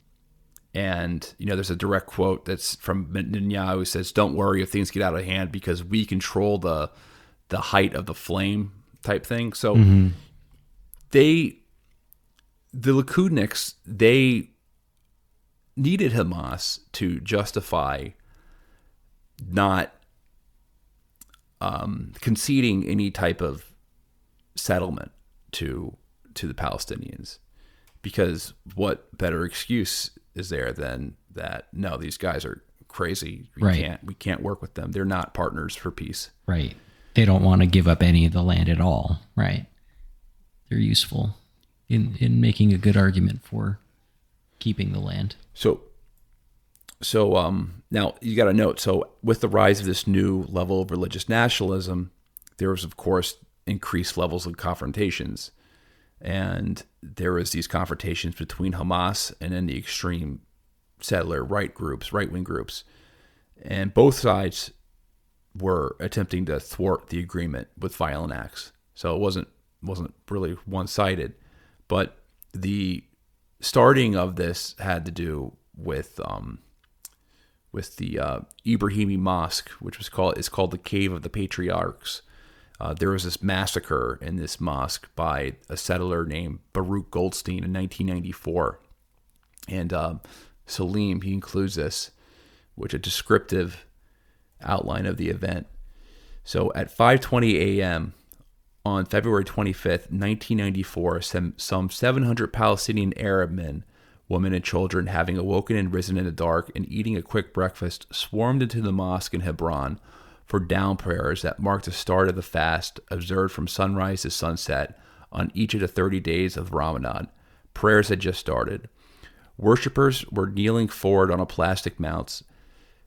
and you know, there's a direct quote that's from Netanyahu who says, "Don't worry if things get out of hand because we control the the height of the flame." Type thing. So they, the Likudniks, they needed Hamas to justify not um, conceding any type of settlement to to the Palestinians because what better excuse is there than that no these guys are crazy we Right. can't we can't work with them they're not partners for peace Right. They don't want to give up any of the land at all. Right. They're useful in in making a good argument for keeping the land. so so um now you got to note so with the rise of this new level of religious nationalism there was of course increased levels of confrontations and there was these confrontations between Hamas and then the extreme settler right groups, right wing groups, and both sides were attempting to thwart the agreement with violent acts. So it wasn't wasn't really one sided, but the starting of this had to do with um, with the uh, Ibrahimi Mosque, which was called is called the Cave of the Patriarchs. Uh, there was this massacre in this mosque by a settler named Baruch Goldstein in 1994, and um, Salim he includes this, which a descriptive outline of the event. So at 5:20 a.m. on February 25th, 1994, some, some 700 Palestinian Arab men, women, and children, having awoken and risen in the dark and eating a quick breakfast, swarmed into the mosque in Hebron for down prayers that marked the start of the fast observed from sunrise to sunset on each of the 30 days of Ramadan. Prayers had just started. Worshippers were kneeling forward on a plastic mounts,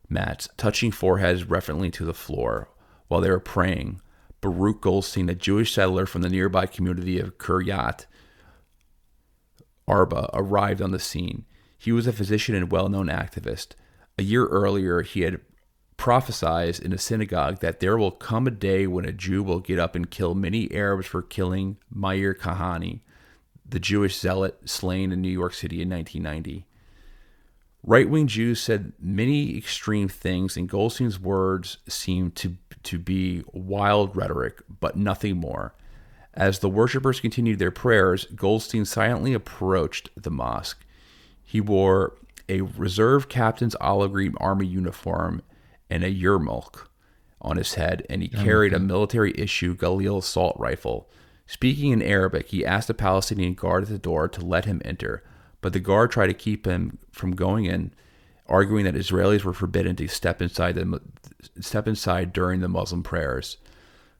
mats, touching foreheads reverently to the floor while they were praying. Baruch Goldstein, a Jewish settler from the nearby community of Kiryat Arba, arrived on the scene. He was a physician and well known activist. A year earlier, he had prophesied in a synagogue that there will come a day when a Jew will get up and kill many Arabs for killing Meir Kahane, the Jewish zealot slain in New York City in 1990. Right wing Jews said many extreme things, and Goldstein's words seemed to, to be wild rhetoric, but nothing more. As the worshippers continued their prayers, Goldstein silently approached the mosque. He wore a reserve captain's olive green army uniform and a Yermulk on his head, and he carried a military issue Galil assault rifle. Speaking in Arabic, he asked the Palestinian guard at the door to let him enter, but the guard tried to keep him from going in, arguing that Israelis were forbidden to step inside the step inside during the Muslim prayers.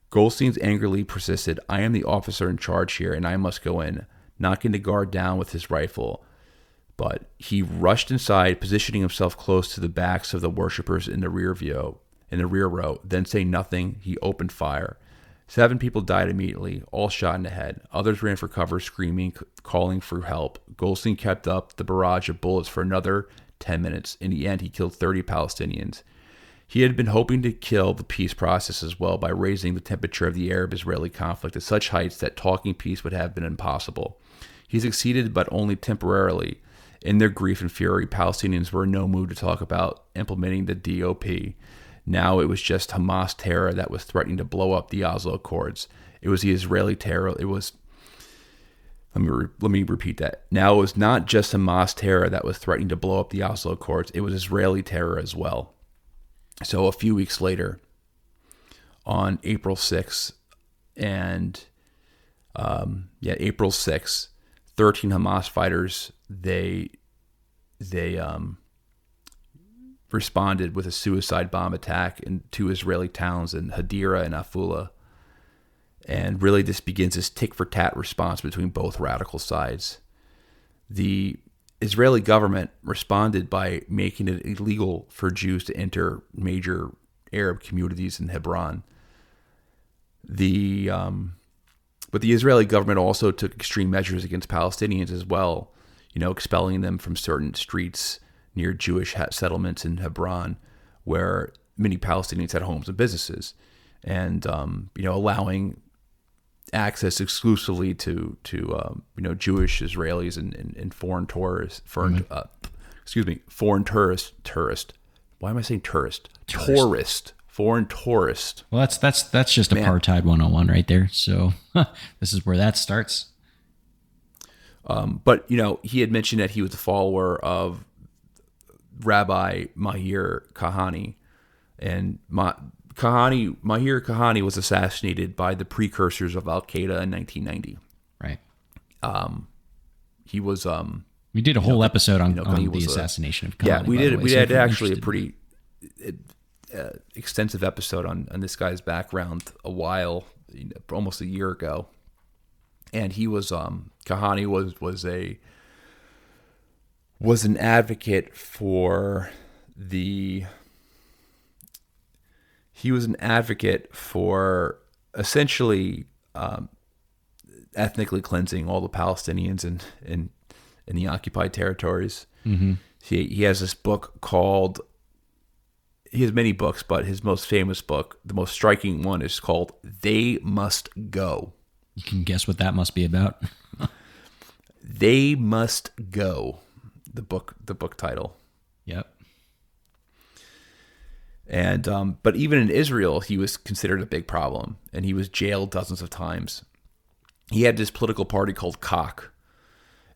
Goldstein's angrily persisted, I am the officer in charge here, and I must go in, knocking the guard down with his rifle. But he rushed inside, positioning himself close to the backs of the worshippers in the rear view, in the rear row. Then saying nothing, he opened fire. Seven people died immediately, all shot in the head. Others ran for cover, screaming, calling for help. Goldstein kept up the barrage of bullets for another 10 minutes. In the end, he killed 30 Palestinians. He had been hoping to kill the peace process as well by raising the temperature of the Arab Israeli conflict to such heights that talking peace would have been impossible. He succeeded, but only temporarily. In their grief and fury, Palestinians were in no mood to talk about implementing the DOP. Now it was just Hamas terror that was threatening to blow up the Oslo Accords. It was the Israeli terror. It was let me re- let me repeat that. Now it was not just Hamas terror that was threatening to blow up the Oslo Accords. It was Israeli terror as well. So a few weeks later, on April 6th, and um, yeah, April 6th, 13 Hamas fighters they they um, responded with a suicide bomb attack in two Israeli towns in Hadera and Afula. And really, this begins this tick for tat response between both radical sides. The Israeli government responded by making it illegal for Jews to enter major Arab communities in Hebron. The um, but the Israeli government also took extreme measures against Palestinians as well, you know, expelling them from certain streets near Jewish settlements in Hebron, where many Palestinians had homes and businesses, and um, you know, allowing access exclusively to to um, you know Jewish Israelis and, and, and foreign tourists, foreign uh, excuse me, foreign tourist tourist. Why am I saying tourist? Tourist, foreign tourist. Well, that's that's that's just Man. apartheid 101 right there. So this is where that starts. Um, but you know, he had mentioned that he was a follower of Rabbi Meir Kahane, and Ma- Kahane Meir Kahane was assassinated by the precursors of Al Qaeda in 1990. Right. He was um, We did a whole episode on, know, on the was a- assassination of yeah, we did we so had actually a pretty uh, extensive episode on on this guy's background a while, you know, almost a year ago, and he was um Kahane was was a was an advocate for the he was an advocate for essentially um, ethnically cleansing all the Palestinians in in, in the occupied territories. Mm-hmm. He he has this book called. He has many books, but his most famous book, the most striking one, is called "They Must Go." You can guess what that must be about. They must go. The book, the book title. Yep. And um, but even in Israel, he was considered a big problem, and he was jailed dozens of times. He had this political party called Koch,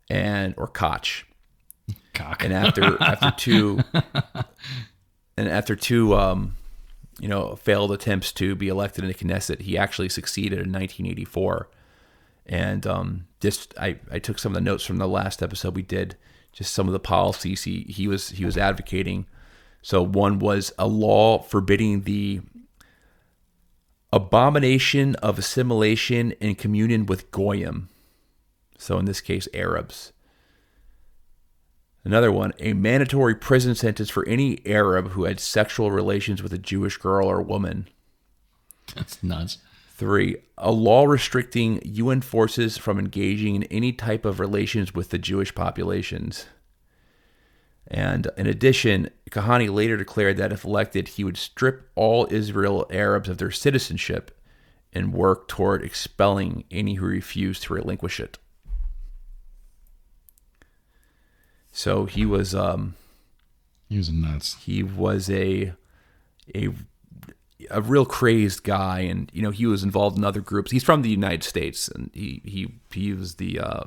and or Koch, Cock. and after after two, and after two, um, you know, failed attempts to be elected in the Knesset, he actually succeeded in 1984. And um, just I, I took some of the notes from the last episode we did, just some of the policies he, he was he was advocating. So one was a law forbidding the abomination of assimilation and communion with goyim. So in this case, Arabs. Another one, a mandatory prison sentence for any Arab who had sexual relations with a Jewish girl or woman. That's nuts. Three, a law restricting UN forces from engaging in any type of relations with the Jewish populations. And in addition, Kahane later declared that if elected, he would strip all Israel Arabs of their citizenship and work toward expelling any who refused to relinquish it. So he was um, He was nuts. he was a a a real crazed guy. And you know he was involved in other groups. He's from the united states and he he he was the uh,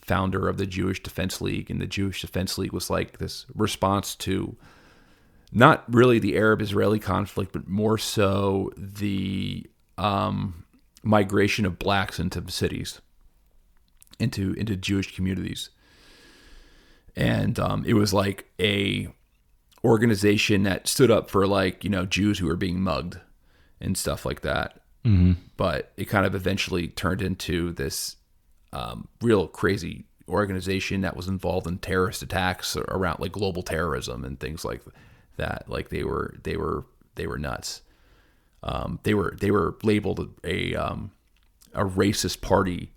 founder of the jewish defense league. And the jewish defense league was like this response to not really the Arab-Israeli conflict, but more so the um, migration of blacks into cities, into into Jewish communities, and um, it was like a organization that stood up for like you know Jews who were being mugged and stuff like that. Mm-hmm. But it kind of eventually turned into this um, real crazy organization that was involved in terrorist attacks around like global terrorism and things like that. Like they were they were they were nuts. Um, they were they were labeled a um, a racist party,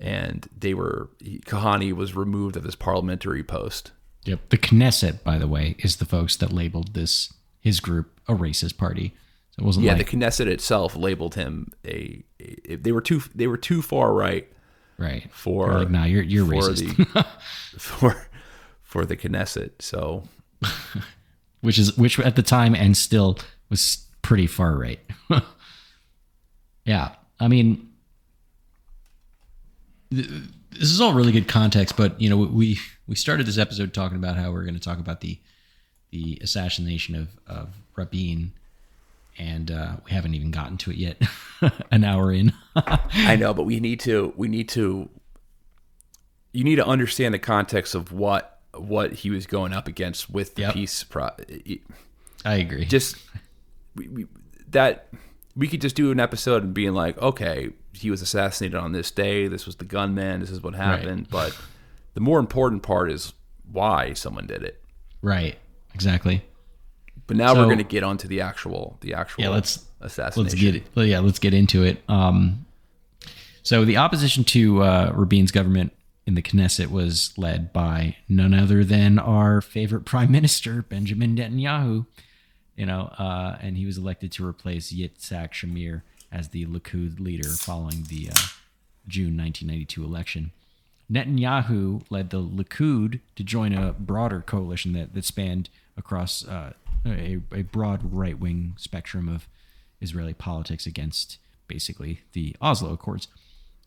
and they were Kahane was removed of his parliamentary post. Yep, the Knesset, by the way, is the folks that labeled this his group a racist party. So it wasn't yeah. Like, the Knesset itself labeled him a, a, They were too they were too far right. Right. For They're like, nah, you're you're for racist. The, for for the Knesset, so which is which at the time and still was pretty far right. yeah, I mean, this is all really good context, but you know, we we started this episode talking about how we're going to talk about the the assassination of of Rabin, and uh, we haven't even gotten to it yet. An hour in. I know, but we need to we need to you need to understand the context of what what he was going up against with the yep. peace. Pro- I agree. Just we, we, that we could just do an episode and being like, okay, he was assassinated on this day. This was the gunman. This is what happened. Right. But the more important part is why someone did it. Right. Exactly. But now so, we're going to get onto the actual the actual yeah, let's, assassination. Let's get it. Yeah, let's get into it. Um, so the opposition to uh, Rabin's government in the Knesset was led by none other than our favorite prime minister, Benjamin Netanyahu. You know, uh, and he was elected to replace Yitzhak Shamir as the Likud leader following the uh, June 1992 election. Netanyahu led the Likud to join a broader coalition that, that spanned across uh, a, a broad right wing spectrum of Israeli politics against basically the Oslo Accords.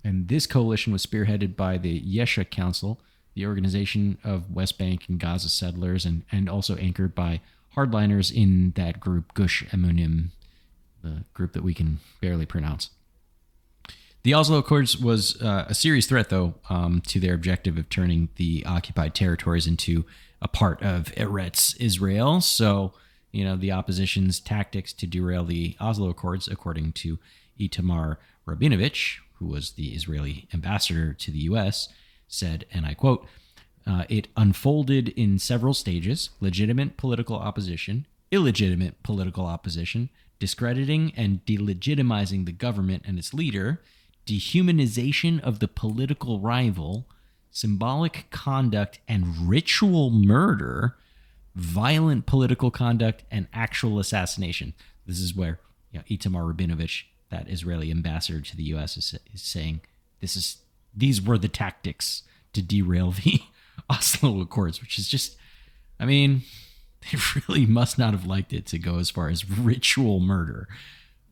And this coalition was spearheaded by the Yesha Council, the organization of West Bank and Gaza settlers, and, and also anchored by hardliners in that group, Gush Emunim, the group that we can barely pronounce. The Oslo Accords was uh, a serious threat, though, um, to their objective of turning the occupied territories into a part of Eretz Israel. So, you know, the opposition's tactics to derail the Oslo Accords, according to Itamar Rabinovich, who was the Israeli ambassador to the U.S., said, and I quote, uh, it unfolded in several stages legitimate political opposition, illegitimate political opposition, discrediting and delegitimizing the government and its leader, dehumanization of the political rival, symbolic conduct and ritual murder, violent political conduct, and actual assassination. This is where you know, Itamar Rabinovich that Israeli ambassador to the U.S. is, is saying this is these were the tactics to derail the Oslo Accords, which is just, I mean, they really must not have liked it to go as far as ritual murder.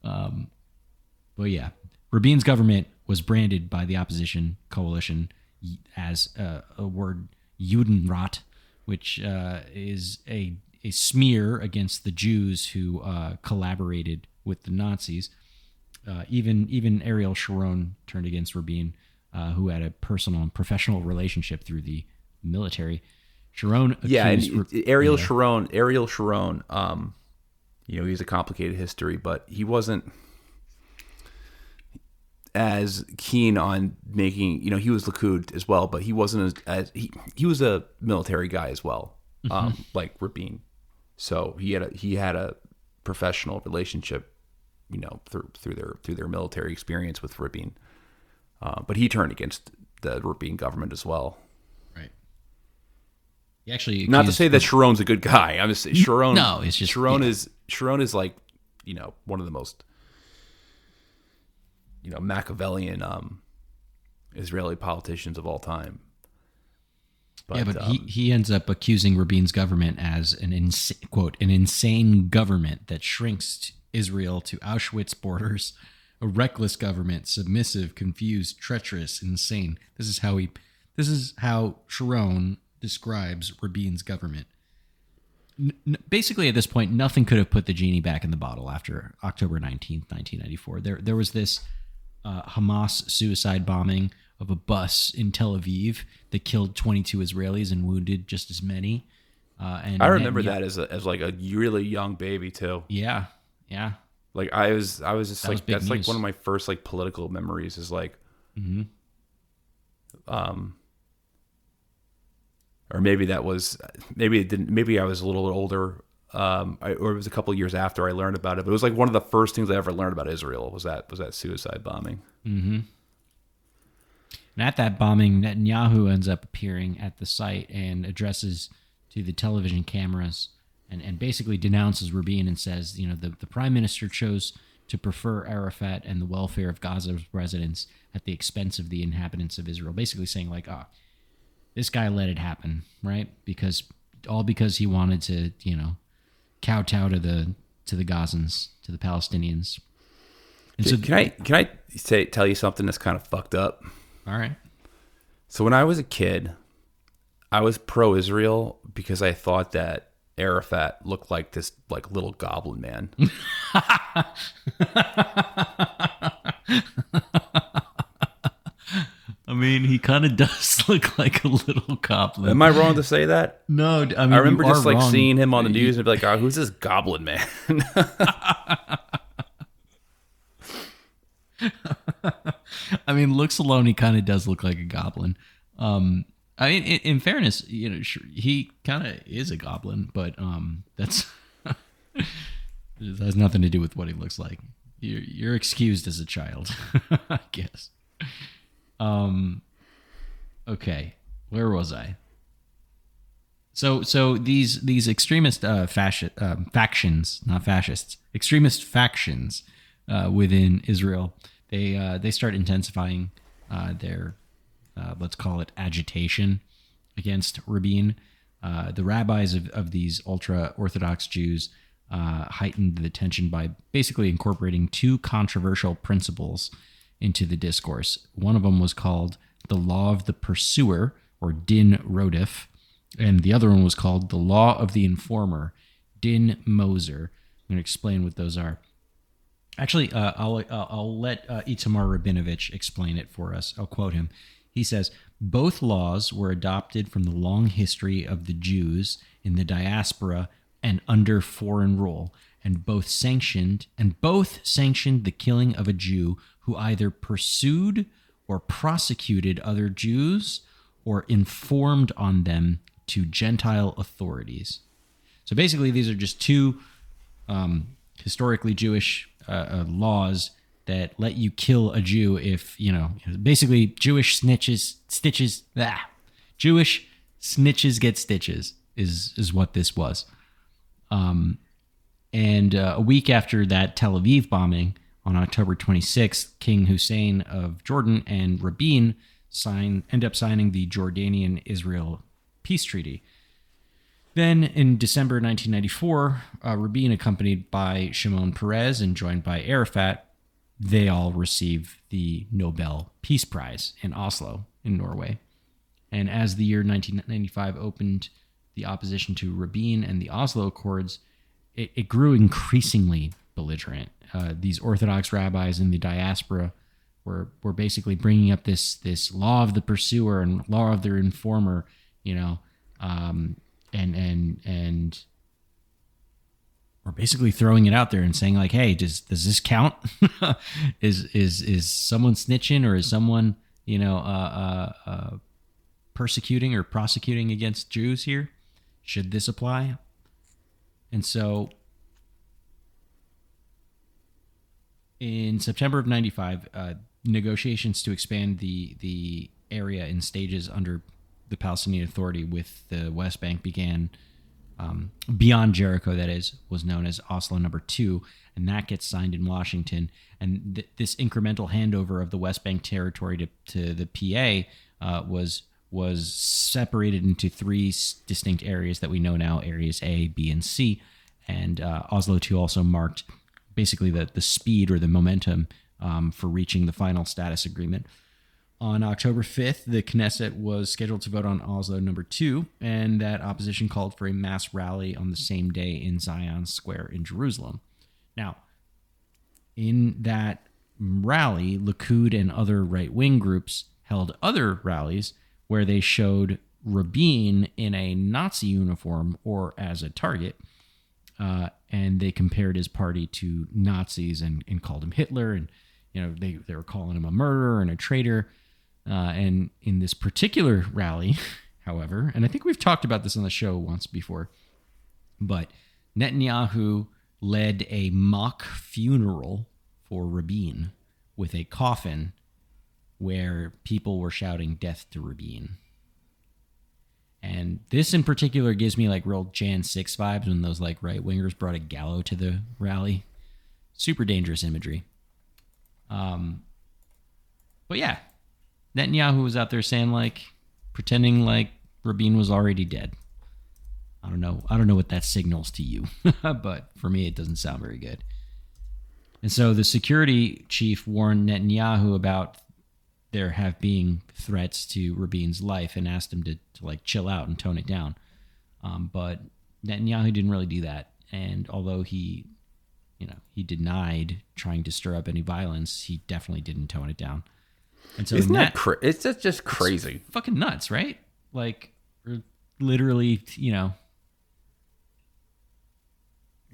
Um, but yeah, Rabin's government was branded by the opposition coalition as a, word Judenrat, which uh, is a, a smear against the Jews who uh, collaborated with the Nazis. Uh, even even Ariel Sharon turned against Rabin, uh, who had a personal and professional relationship through the military. Sharon, yeah, and Ariel yeah. Sharon, Ariel Sharon, um, you know, he's a complicated history, but he wasn't as keen on making. You know, he was Likud as well, but he wasn't as, as he he was a military guy as well, mm-hmm. um, like Rabin. So he had a he had a professional relationship you know through through their through their military experience with Rabin. Uh, but he turned against the Rabin government as well. He actually not to say that Sharon's a good guy. I'm just saying Sharon. No, it's just Sharon yeah. is Sharon is like you know one of the most you know Machiavellian um, Israeli politicians of all time. But, yeah, but um, he, he ends up accusing Rabin's government as an ins- quote an insane government that shrinks Israel to Auschwitz borders. A reckless government, submissive, confused, treacherous, insane. This is how he. This is how Sharon describes Rabin's government. n- basically at this point, nothing could have put the genie back in the bottle after October 19th, 1994. There, there was this uh, Hamas suicide bombing of a bus in Tel Aviv that killed 22 Israelis and wounded just as many. Uh, and I remember that as a, as like a really young baby too. Yeah, yeah. Like I was, I was just That like was that's like one of my first like political memories is like, Mm-hmm. um, or maybe that was maybe it didn't. Maybe I was a little older, um, I, or it was a couple years after I learned about it. But it was like one of the first things I ever learned about Israel was that was that suicide bombing. And at that bombing, Netanyahu ends up appearing at the site and addresses to the television cameras and, and basically denounces Rabin and says, you know, the, the prime minister chose to prefer Arafat and the welfare of Gaza's residents at the expense of the inhabitants of Israel. Basically saying, like, ah, this guy let it happen, right? Because all because he wanted to, you know, kowtow to the to the Gazans, to the Palestinians. And so, Can I can I say tell you something that's kind of fucked up? all right. So when I was a kid, I was pro Israel because I thought that Arafat looked like this like little goblin man. I mean, he kind of does look like a little goblin. Am I wrong to say that? no, I mean, I remember just like wrong. seeing him on the news and be like, "Oh, who's this goblin man?" I mean, looks alone, he kind of does look like a goblin. Um, I mean, in, in fairness, you know, sure, he kind of is a goblin, but um, that's it has nothing to do with what he looks like. You're you're excused as a child, I guess. Um, okay, where was I? So so these these extremist uh, fascist um, factions, not fascists, extremist factions uh, within Israel, they uh, they start intensifying uh, their uh, let's call it agitation against Rabin. Uh, the rabbis of, of these ultra orthodox Jews uh, heightened the tension by basically incorporating two controversial principles into the discourse. One of them was called the law of the pursuer, or din rodef, and the other one was called the law of the informer, din moser. I'm going to explain what those are. Actually, uh, I'll, I'll I'll let uh, Itamar Rabinovich explain it for us. I'll quote him. He says, Both laws were adopted from the long history of the Jews in the diaspora and under foreign rule, and both sanctioned and both sanctioned the killing of a Jew who either pursued or prosecuted other Jews or informed on them to Gentile authorities. So basically, these are just two um, historically Jewish uh, uh, laws that let you kill a Jew if you know basically Jewish snitches stitches ah, Jewish snitches get stitches is is what this was. Um, and uh, a week after that Tel Aviv bombing on October 26th, King Hussein of Jordan and Rabin sign end up signing the Jordanian Israel peace treaty. Then in December 1994, uh, Rabin, accompanied by Shimon Peres and joined by Arafat, they all receive the Nobel Peace Prize in Oslo, in Norway. And as the year 1995 opened, the opposition to Rabin and the Oslo Accords, it, it grew increasingly belligerent. Uh, these Orthodox rabbis in the diaspora were were basically bringing up this this law of the pursuer and law of the informer, you know, um, and and and we're basically throwing it out there and saying like, hey, does does this count? is is is someone snitching or is someone you know uh, uh, uh, persecuting or prosecuting against Jews here? Should this apply? And so in September of 95, uh, negotiations to expand the, the area in stages under the Palestinian Authority with the West Bank began um, beyond Jericho, that is, was known as Oslo number two, and that gets signed in Washington. And th- this incremental handover of the West Bank territory to, to the PA uh, was was separated into three s- distinct areas that we know now: areas A, B, and C. And uh, Oslo two also marked basically the the speed or the momentum um, for reaching the final status agreement. on October 5th, the Knesset was scheduled to vote on Oslo number two, and that opposition called for a mass rally on the same day in Zion Square in Jerusalem. Now, in that rally, Likud and other right wing groups held other rallies where they showed Rabin in a Nazi uniform or as a target. Uh, and they compared his party to Nazis and, and called him Hitler. And, you know, they, they were calling him a murderer and a traitor. Uh, and in this particular rally, however, and I think we've talked about this on the show once before, but Netanyahu led a mock funeral for Rabin with a coffin where people were shouting death to Rabin. And this in particular gives me like real Jan 6 vibes when those like right wingers brought a gallows to the rally. Super dangerous imagery. Um, but yeah, Netanyahu was out there saying like, pretending like Rabin was already dead. I don't know. I don't know what that signals to you, but for me, it doesn't sound very good. And so the security chief warned Netanyahu about there have been threats to Rabin's life and asked him to, to like chill out and tone it down. Um, but Netanyahu didn't really do that. And although he, you know, he denied trying to stir up any violence, he definitely didn't tone it down. And so Isn't that cra- it's just, just crazy. fucking nuts, right? Like, literally, you know,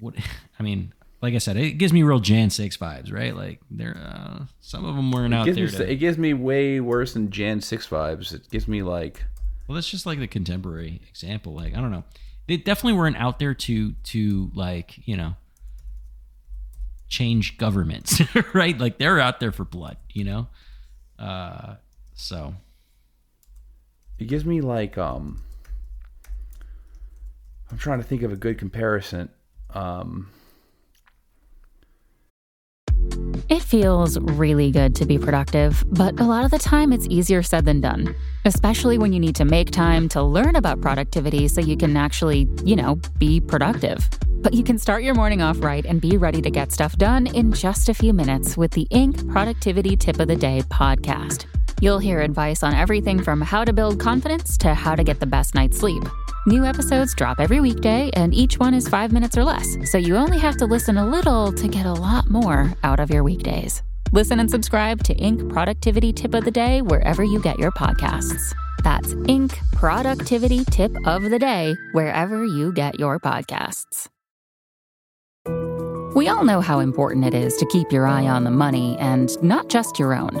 what? I mean, like I said, it gives me real Jan six vibes, right? Like, there, uh, some of them weren't It out there. me, To, it gives me way worse than Jan 6 vibes. It gives me like well, that's just like the contemporary example. Like, I don't know, they definitely weren't out there to to like, you know, change governments, right? Like, they're out there for blood, you know. Uh, so it gives me like um I'm trying to think of a good comparison. Um It feels really good to be productive, but a lot of the time it's easier said than done, especially when you need to make time to learn about productivity so you can actually, you know, be productive. But you can start your morning off right and be ready to get stuff done in just a few minutes with the Inc. Productivity Tip of the Day podcast. You'll hear advice on everything from how to build confidence to how to get the best night's sleep. New episodes drop every weekday, and each one is five minutes or less, so you only have to listen a little to get a lot more out of your weekdays. Listen and subscribe to Inc. Productivity Tip of the Day wherever you get your podcasts. That's Inc. Productivity Tip of the Day wherever you get your podcasts. We all know how important it is to keep your eye on the money and not just your own.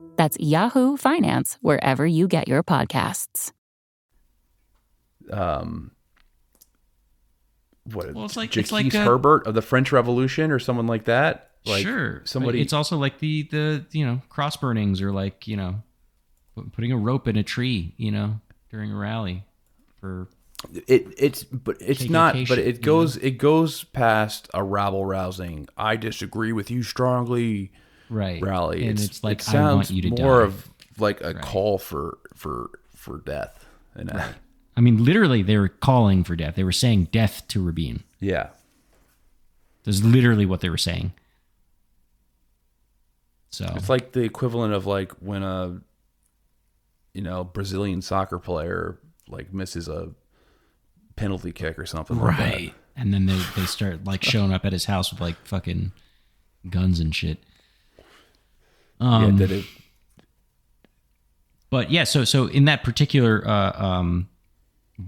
That's Yahoo Finance wherever you get your podcasts. um what Well, it's like- Jacques it's like a- Hébert of the French Revolution or someone like that. Like sure, somebody It's also like the the you know cross burnings or like you know putting a rope in a tree, you know, during a rally for it it's but it's not but shit, it you goes it goes past a rabble rousing i disagree with you strongly right rally and it's, like it I want sounds you to die. more die. of like a call for for for death and uh, I mean, literally, they were calling for death. They were saying death to Rabin. yeah That's literally what they were saying. So it's like the equivalent of like when a you know brazilian soccer player like misses a penalty kick or something like that. right, and then they they start like showing up at his house with like fucking guns and shit. Um, yeah, it, But yeah, so so in that particular uh, um,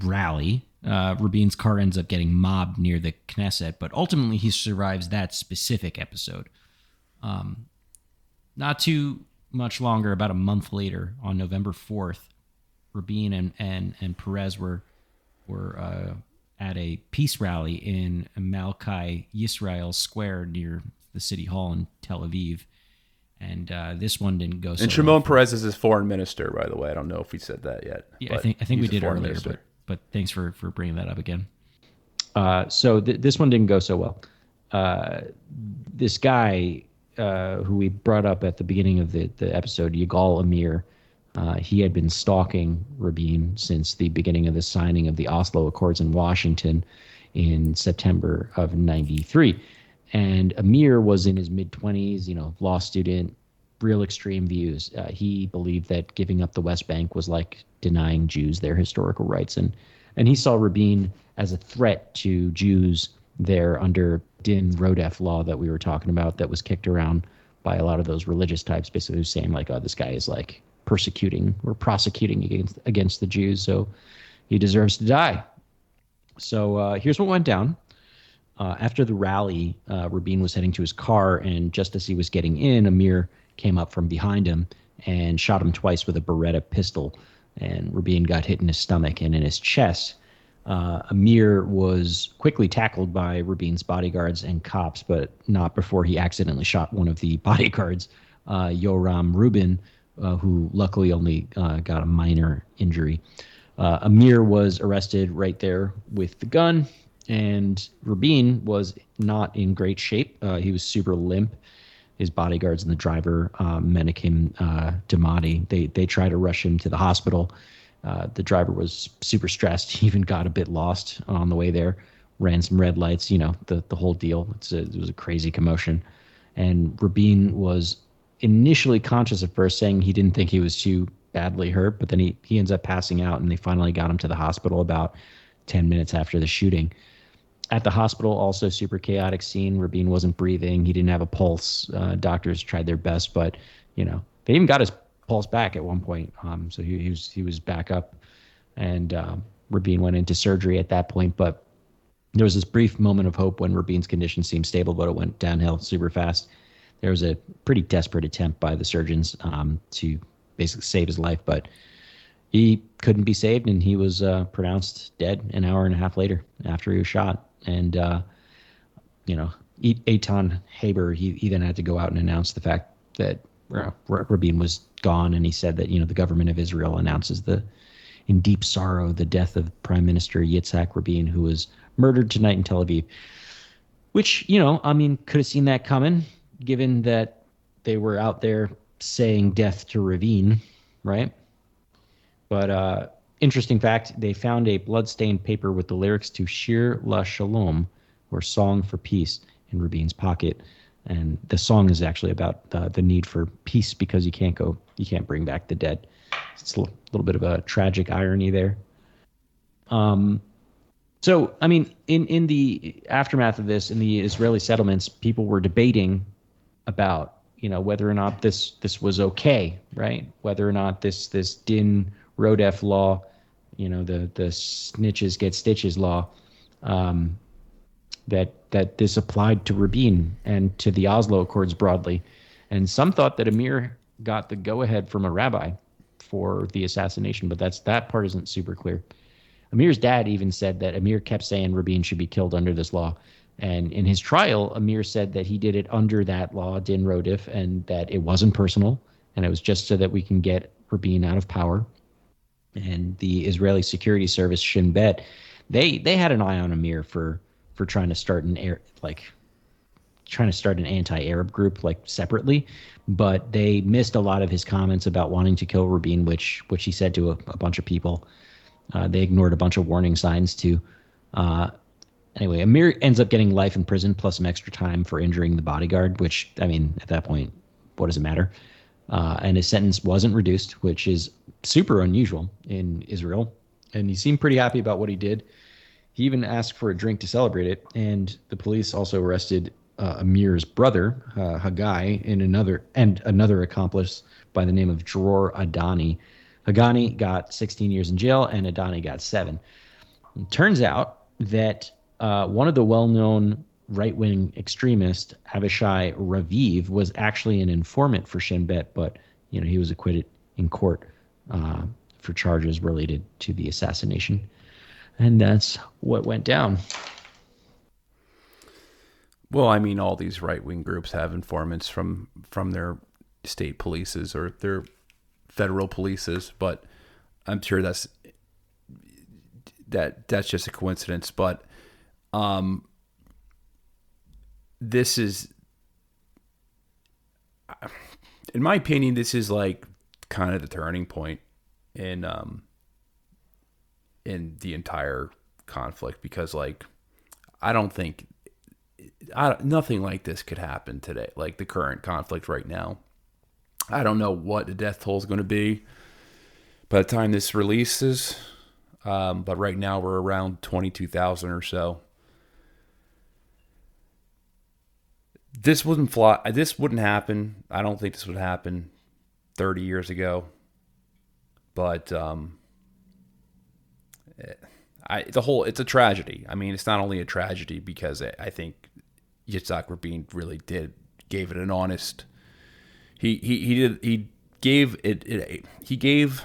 rally, uh, Rabin's car ends up getting mobbed near the Knesset, but ultimately he survives that specific episode. Um, not too much longer, about a month later, on November fourth, Rabin and and and Peres were were uh, at a peace rally in Malchei Yisrael Square near the city hall in Tel Aviv And uh, this one didn't go. So and Shimon well. Peres is his foreign minister, by the way. I don't know if we said that yet. Yeah, I think I think we did earlier, but but thanks for for bringing that up again. Uh, so th- this one didn't go so well. Uh, this guy uh, who we brought up at the beginning of the, the episode, Yigal Amir, uh, he had been stalking Rabin since the beginning of the signing of the Oslo Accords in Washington in September of 93. And Amir was in his mid 20s, you know, law student, real extreme views. Uh, he believed that giving up the West Bank was like denying Jews their historical rights. And, and he saw Rabin as a threat to Jews there under Din Rodef law that we were talking about that was kicked around by a lot of those religious types, basically saying like, oh, this guy is like persecuting or prosecuting against against the Jews, so he deserves to die. So uh, here's what went down. Uh, after the rally, uh, Rabin was heading to his car, and just as he was getting in, Amir came up from behind him and shot him twice with a Beretta pistol. And Rabin got hit in his stomach and in his chest. Uh, Amir was quickly tackled by Rabin's bodyguards and cops, but not before he accidentally shot one of the bodyguards, uh, Yoram Rubin, uh, who luckily only uh, got a minor injury. Uh, Amir was arrested right there with the gun, and Rabin was not in great shape. Uh, he was super limp. His bodyguards and the driver, uh, Menachem uh, Damti, they they tried to rush him to the hospital. Uh, the driver was super stressed. He even got a bit lost on the way there. Ran some red lights, you know, the the whole deal. A, it was a crazy commotion, and Rabin was initially conscious at first, saying he didn't think he was too badly hurt, but then he, he ends up passing out, and they finally got him to the hospital about 10 minutes after the shooting. At the hospital, also super chaotic scene. Rabin wasn't breathing. He didn't have a pulse. Uh, doctors tried their best, but you know they even got his pulse back at one point. Um, so he, he, was he was back up, and um, Rabin went into surgery at that point. But there was this brief moment of hope when Rabin's condition seemed stable, but it went downhill super fast there was a pretty desperate attempt by the surgeons um, to basically save his life, but he couldn't be saved, and he was uh, pronounced dead an hour and a half later after he was shot. And uh, you know, Eitan Haber, he, he then had to go out and announce the fact that uh, Rabin was gone, and he said that you know the government of Israel announces the in deep sorrow the death of Prime Minister Yitzhak Rabin, who was murdered tonight in Tel Aviv. Which you know, I mean, could have seen that coming given that they were out there saying death to Rabin, right? But uh, interesting fact, they found a bloodstained paper with the lyrics to Shir LaShalom, or Song for Peace, in Rabin's pocket. And the song is actually about the, the need for peace because you can't go, you can't bring back the dead. It's a little bit of a tragic irony there. Um, so, I mean, in, in the aftermath of this, in the Israeli settlements, people were debating about you know whether or not this this was okay, right? Whether or not this this Din Rodef law, you know the the snitches get stitches law, um, that that this applied to Rabin and to the Oslo Accords broadly, and some thought that Amir got the go ahead from a rabbi for the assassination, but that's that part isn't super clear. Amir's dad even said that Amir kept saying Rabin should be killed under this law, and in his trial, Amir said that he did it under that law, Din Rodef, and that it wasn't personal, and it was just so that we can get Rabin out of power. And the Israeli security service, Shin Bet, they they had an eye on Amir for for trying to start an air like trying to start an anti-Arab group like separately, but they missed a lot of his comments about wanting to kill Rabin, which which he said to a, a bunch of people. Uh, they ignored a bunch of warning signs too. Uh, anyway, Amir ends up getting life in prison plus some extra time for injuring the bodyguard, which, I mean, at that point, what does it matter? Uh, and his sentence wasn't reduced, which is super unusual in Israel. And he seemed pretty happy about what he did. He even asked for a drink to celebrate it. And the police also arrested uh, Amir's brother, uh, Hagai, and another and another accomplice by the name of Dror Adani. Hagani got 16 years in jail, and Adani got seven. It turns out that uh, one of the well-known right-wing extremists, Avishai Raviv, was actually an informant for Shin Bet, but you know he was acquitted in court uh, for charges related to the assassination, and that's what went down. Well, I mean, all these right-wing groups have informants from from their state polices or their federal polices, but I'm sure that's that that's just a coincidence. But um, this is, in my opinion, this is like kind of the turning point in um in the entire conflict because like I don't think I, nothing like this could happen today, like the current conflict right now. I don't know what the death toll is going to be by the time this releases, um, but right now we're around 22,000 or so. This wouldn't fly. This wouldn't happen. I don't think this would happen 30 years ago. But um, I, the whole it's a tragedy. I mean, it's not only a tragedy because I, I think Yitzhak Rabin really did gave it an honest. He he he did he gave it, it he gave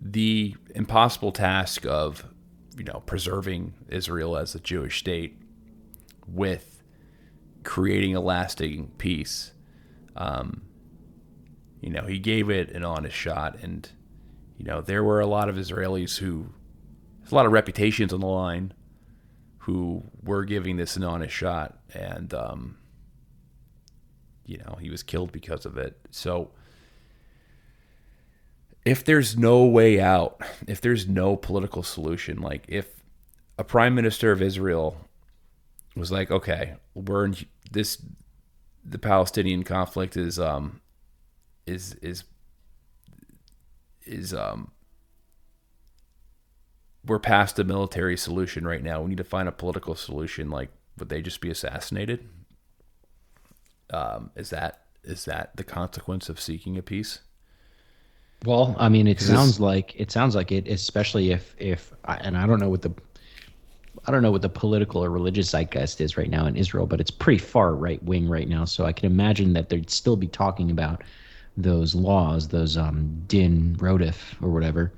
the impossible task of you know preserving Israel as a Jewish state with creating a lasting peace. Um, you know, he gave it an honest shot, and you know there were a lot of Israelis who, a lot of reputations on the line, who were giving this an honest shot, and um, you know he was killed because of it. So if there's no way out, if there's no political solution, like if a prime minister of Israel was like, okay, we're in this, the Palestinian conflict is um is is is um we're past a military solution right now. We need to find a political solution. Like, would they just be assassinated? Um, is that is that the consequence of seeking a peace? Well, I mean, it sounds like it sounds like it, especially if if and I don't know what the I don't know what the political or religious zeitgeist is right now in Israel, but it's pretty far right wing right now. So I can imagine that they'd still be talking about those laws, those um, din rodef or whatever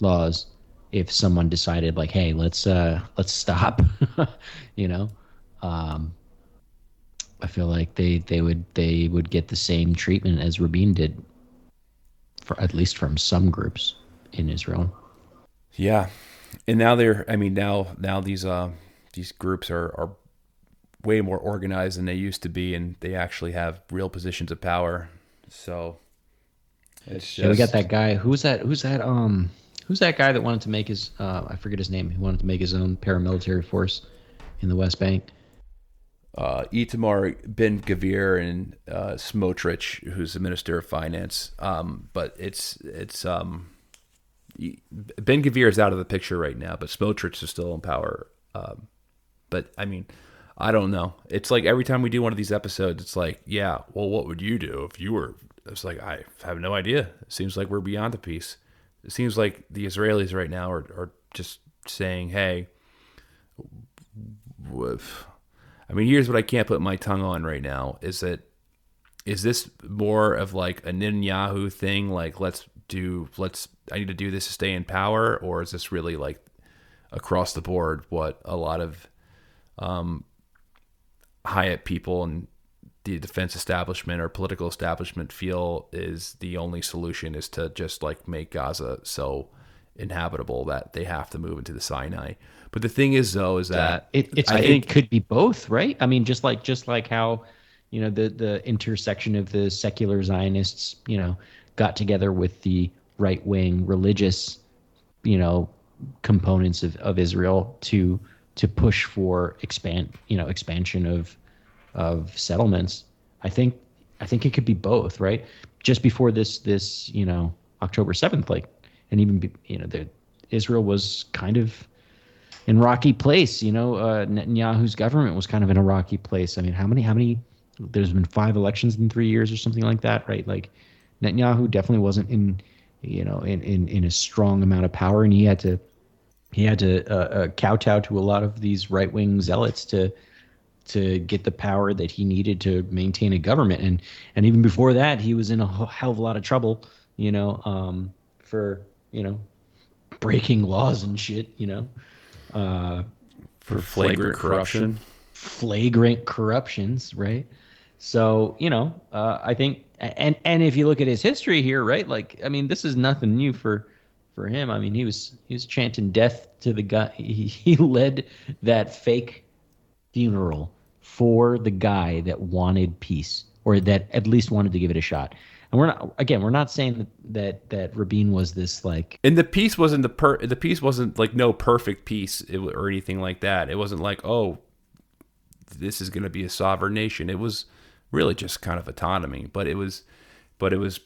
laws, if someone decided like, hey, let's uh, let's stop, you know. Um, I feel like they they would they would get the same treatment as Rabin did, for at least from some groups in Israel. Yeah, and now they're. I mean, now now these uh these groups are are way more organized than they used to be, and they actually have real positions of power. So it's just, yeah, we got that guy. Who's that? Who's that? Um, who's that guy that wanted to make his? Uh, I forget his name. He wanted to make his own paramilitary force in the West Bank. Uh, Itamar Ben Gvir and uh, Smotrich, who's the Minister of Finance. Um, but it's it's um, Ben Gvir is out of the picture right now, but Smotrich is still in power. Um, but I mean, I don't know. It's like every time we do one of these episodes, it's like, yeah, well, what would you do if you were? It's like I have no idea. It seems like we're beyond the peace. It seems like the Israelis right now are are just saying, hey. I mean, here's what I can't put my tongue on right now: is that is this more of like a Netanyahu thing? Like, let's do let's I need to do this to stay in power, or is this really like across the board what a lot of um, Hyatt people and the defense establishment or political establishment feel is the only solution is to just like make Gaza so inhabitable that they have to move into the Sinai. But the thing is, though, is that it, it's I, think, it could be both, right? I mean, just like just like how you know the the intersection of the secular Zionists, you know, got together with the right wing religious, you know, components of, of Israel to to push for expand you know expansion of of settlements. I think I think it could be both, right? Just before this this you know October seventh, like, and even be, you know the Israel was kind of in rocky place. You know, uh, Netanyahu's government was kind of in a rocky place. I mean, how many how many? There's been five elections in three years or something like that, right? Like Netanyahu definitely wasn't in, you know, in, in, in a strong amount of power, and he had to he had to uh, uh, kowtow to a lot of these right wing zealots to to get the power that he needed to maintain a government, and and even before that, he was in a hell of a lot of trouble, you know, um, for you know breaking laws and shit, you know, uh, for flagrant, flagrant corruption. corruption, flagrant corruptions, right? So you know, uh, I think, and and if you look at his history here, right? Like, I mean, this is nothing new for for him. I mean, he was he was chanting death to the guy. He, he led that fake funeral for the guy that wanted peace, or that at least wanted to give it a shot. And we're not again, we're not saying that that, that Rabin was this like And the piece wasn't the per the piece wasn't like no perfect piece or anything like that. It wasn't like oh, this is going to be a sovereign nation. It was really just kind of autonomy, but it was, but it was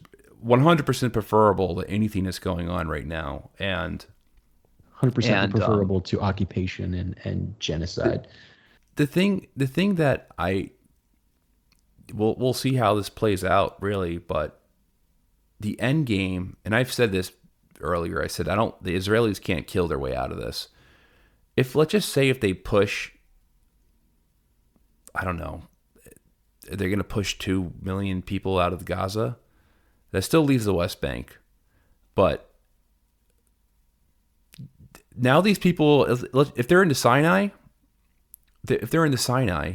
100% preferable to anything that's going on right now. And hundred percent And, um, preferable to occupation and and genocide. the thing the thing that I we'll we'll see how this plays out really, but the end game, and I've said this earlier, I said I don't the Israelis can't kill their way out of this. If let's just say if they push I don't know, they're going to push 2 million people out of Gaza, that still leaves the West Bank. But now these people if they're into Sinai, if they're in the Sinai,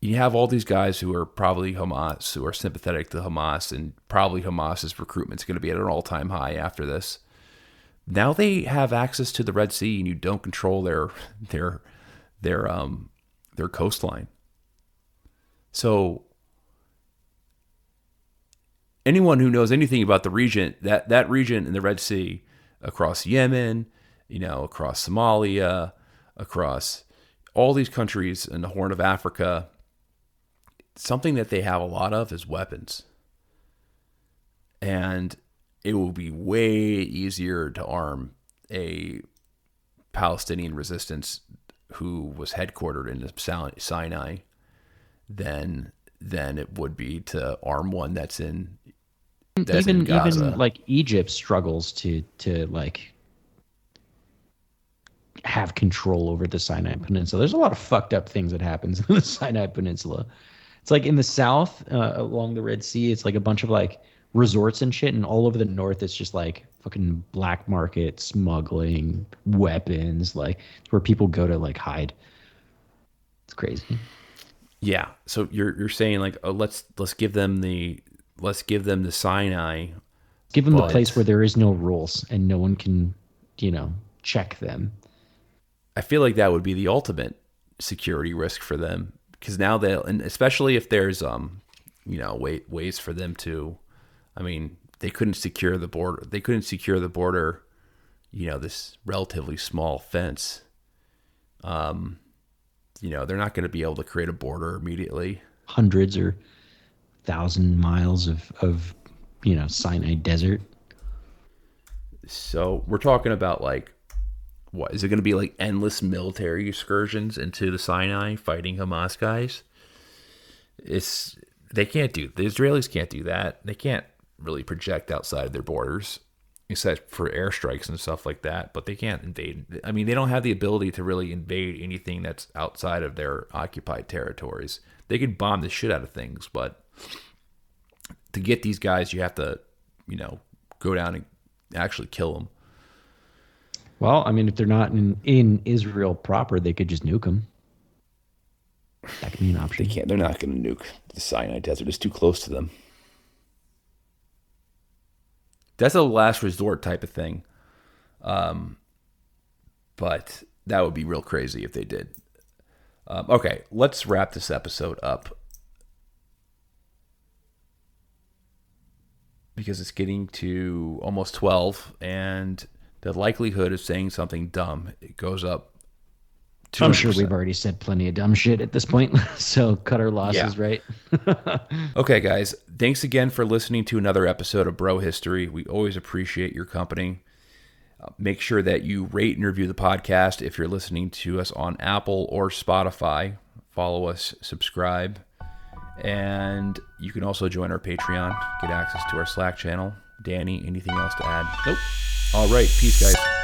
you have all these guys who are probably Hamas, who are sympathetic to Hamas, and probably Hamas's recruitment is going to be at an all-time high after this. Now they have access to the Red Sea, and you don't control their their their um their coastline. So anyone who knows anything about the region, that that region in the Red Sea, across Yemen, you know, across Somalia, across all these countries in the Horn of Africa, something that they have a lot of is weapons. And it will be way easier to arm a Palestinian resistance who was headquartered in the Sinai than than it would be to arm one that's in that's even even like Egypt struggles to to like have control over the Sinai Peninsula. There's a lot of fucked up things that happens in the Sinai Peninsula. It's like in the south, uh, along the Red Sea, it's like a bunch of like resorts and shit, and all over the north, it's just like fucking black market smuggling, weapons, like where people go to like hide. It's crazy. Yeah. So you're you're saying like oh let's let's give them the let's give them the Sinai. Give them But- the place where there is no rules and no one can, you know, check them. I feel like that would be the ultimate security risk for them because now they'll and especially if there's um you know way, ways for them to I mean they couldn't secure the border they couldn't secure the border you know this relatively small fence um you know they're not going to be able to create a border immediately hundreds or thousand miles of of you know Sinai desert. So we're talking about like what is it going to be like endless military excursions into the Sinai fighting Hamas guys? It's they can't do the Israelis can't do that. They can't really project outside of their borders except for airstrikes and stuff like that, but they can't invade. I mean, they don't have the ability to really invade anything that's outside of their occupied territories. They could bomb the shit out of things, but to get these guys, you have to, you know, go down and actually kill them. Well, I mean, if they're not in in Israel proper, they could just nuke them. That could be an option. They can't. They're not going to nuke the Sinai Desert. It's too close to them. That's a last resort type of thing. Um, but that would be real crazy if they did. Um, okay, let's wrap this episode up because it's getting to almost twelve, and the likelihood of saying something dumb it goes up. I'm sure we've already said plenty of dumb shit at this point, so cut our losses, Yeah. right? Okay, guys, thanks again for listening to another episode of Bro History. We always appreciate your company. Uh, make sure that you rate and review the podcast if you're listening to us on Apple or Spotify. Follow us, subscribe, and you can also join our Patreon, get access to our Slack channel. Danny, anything else to add? Nope. All right, peace, guys.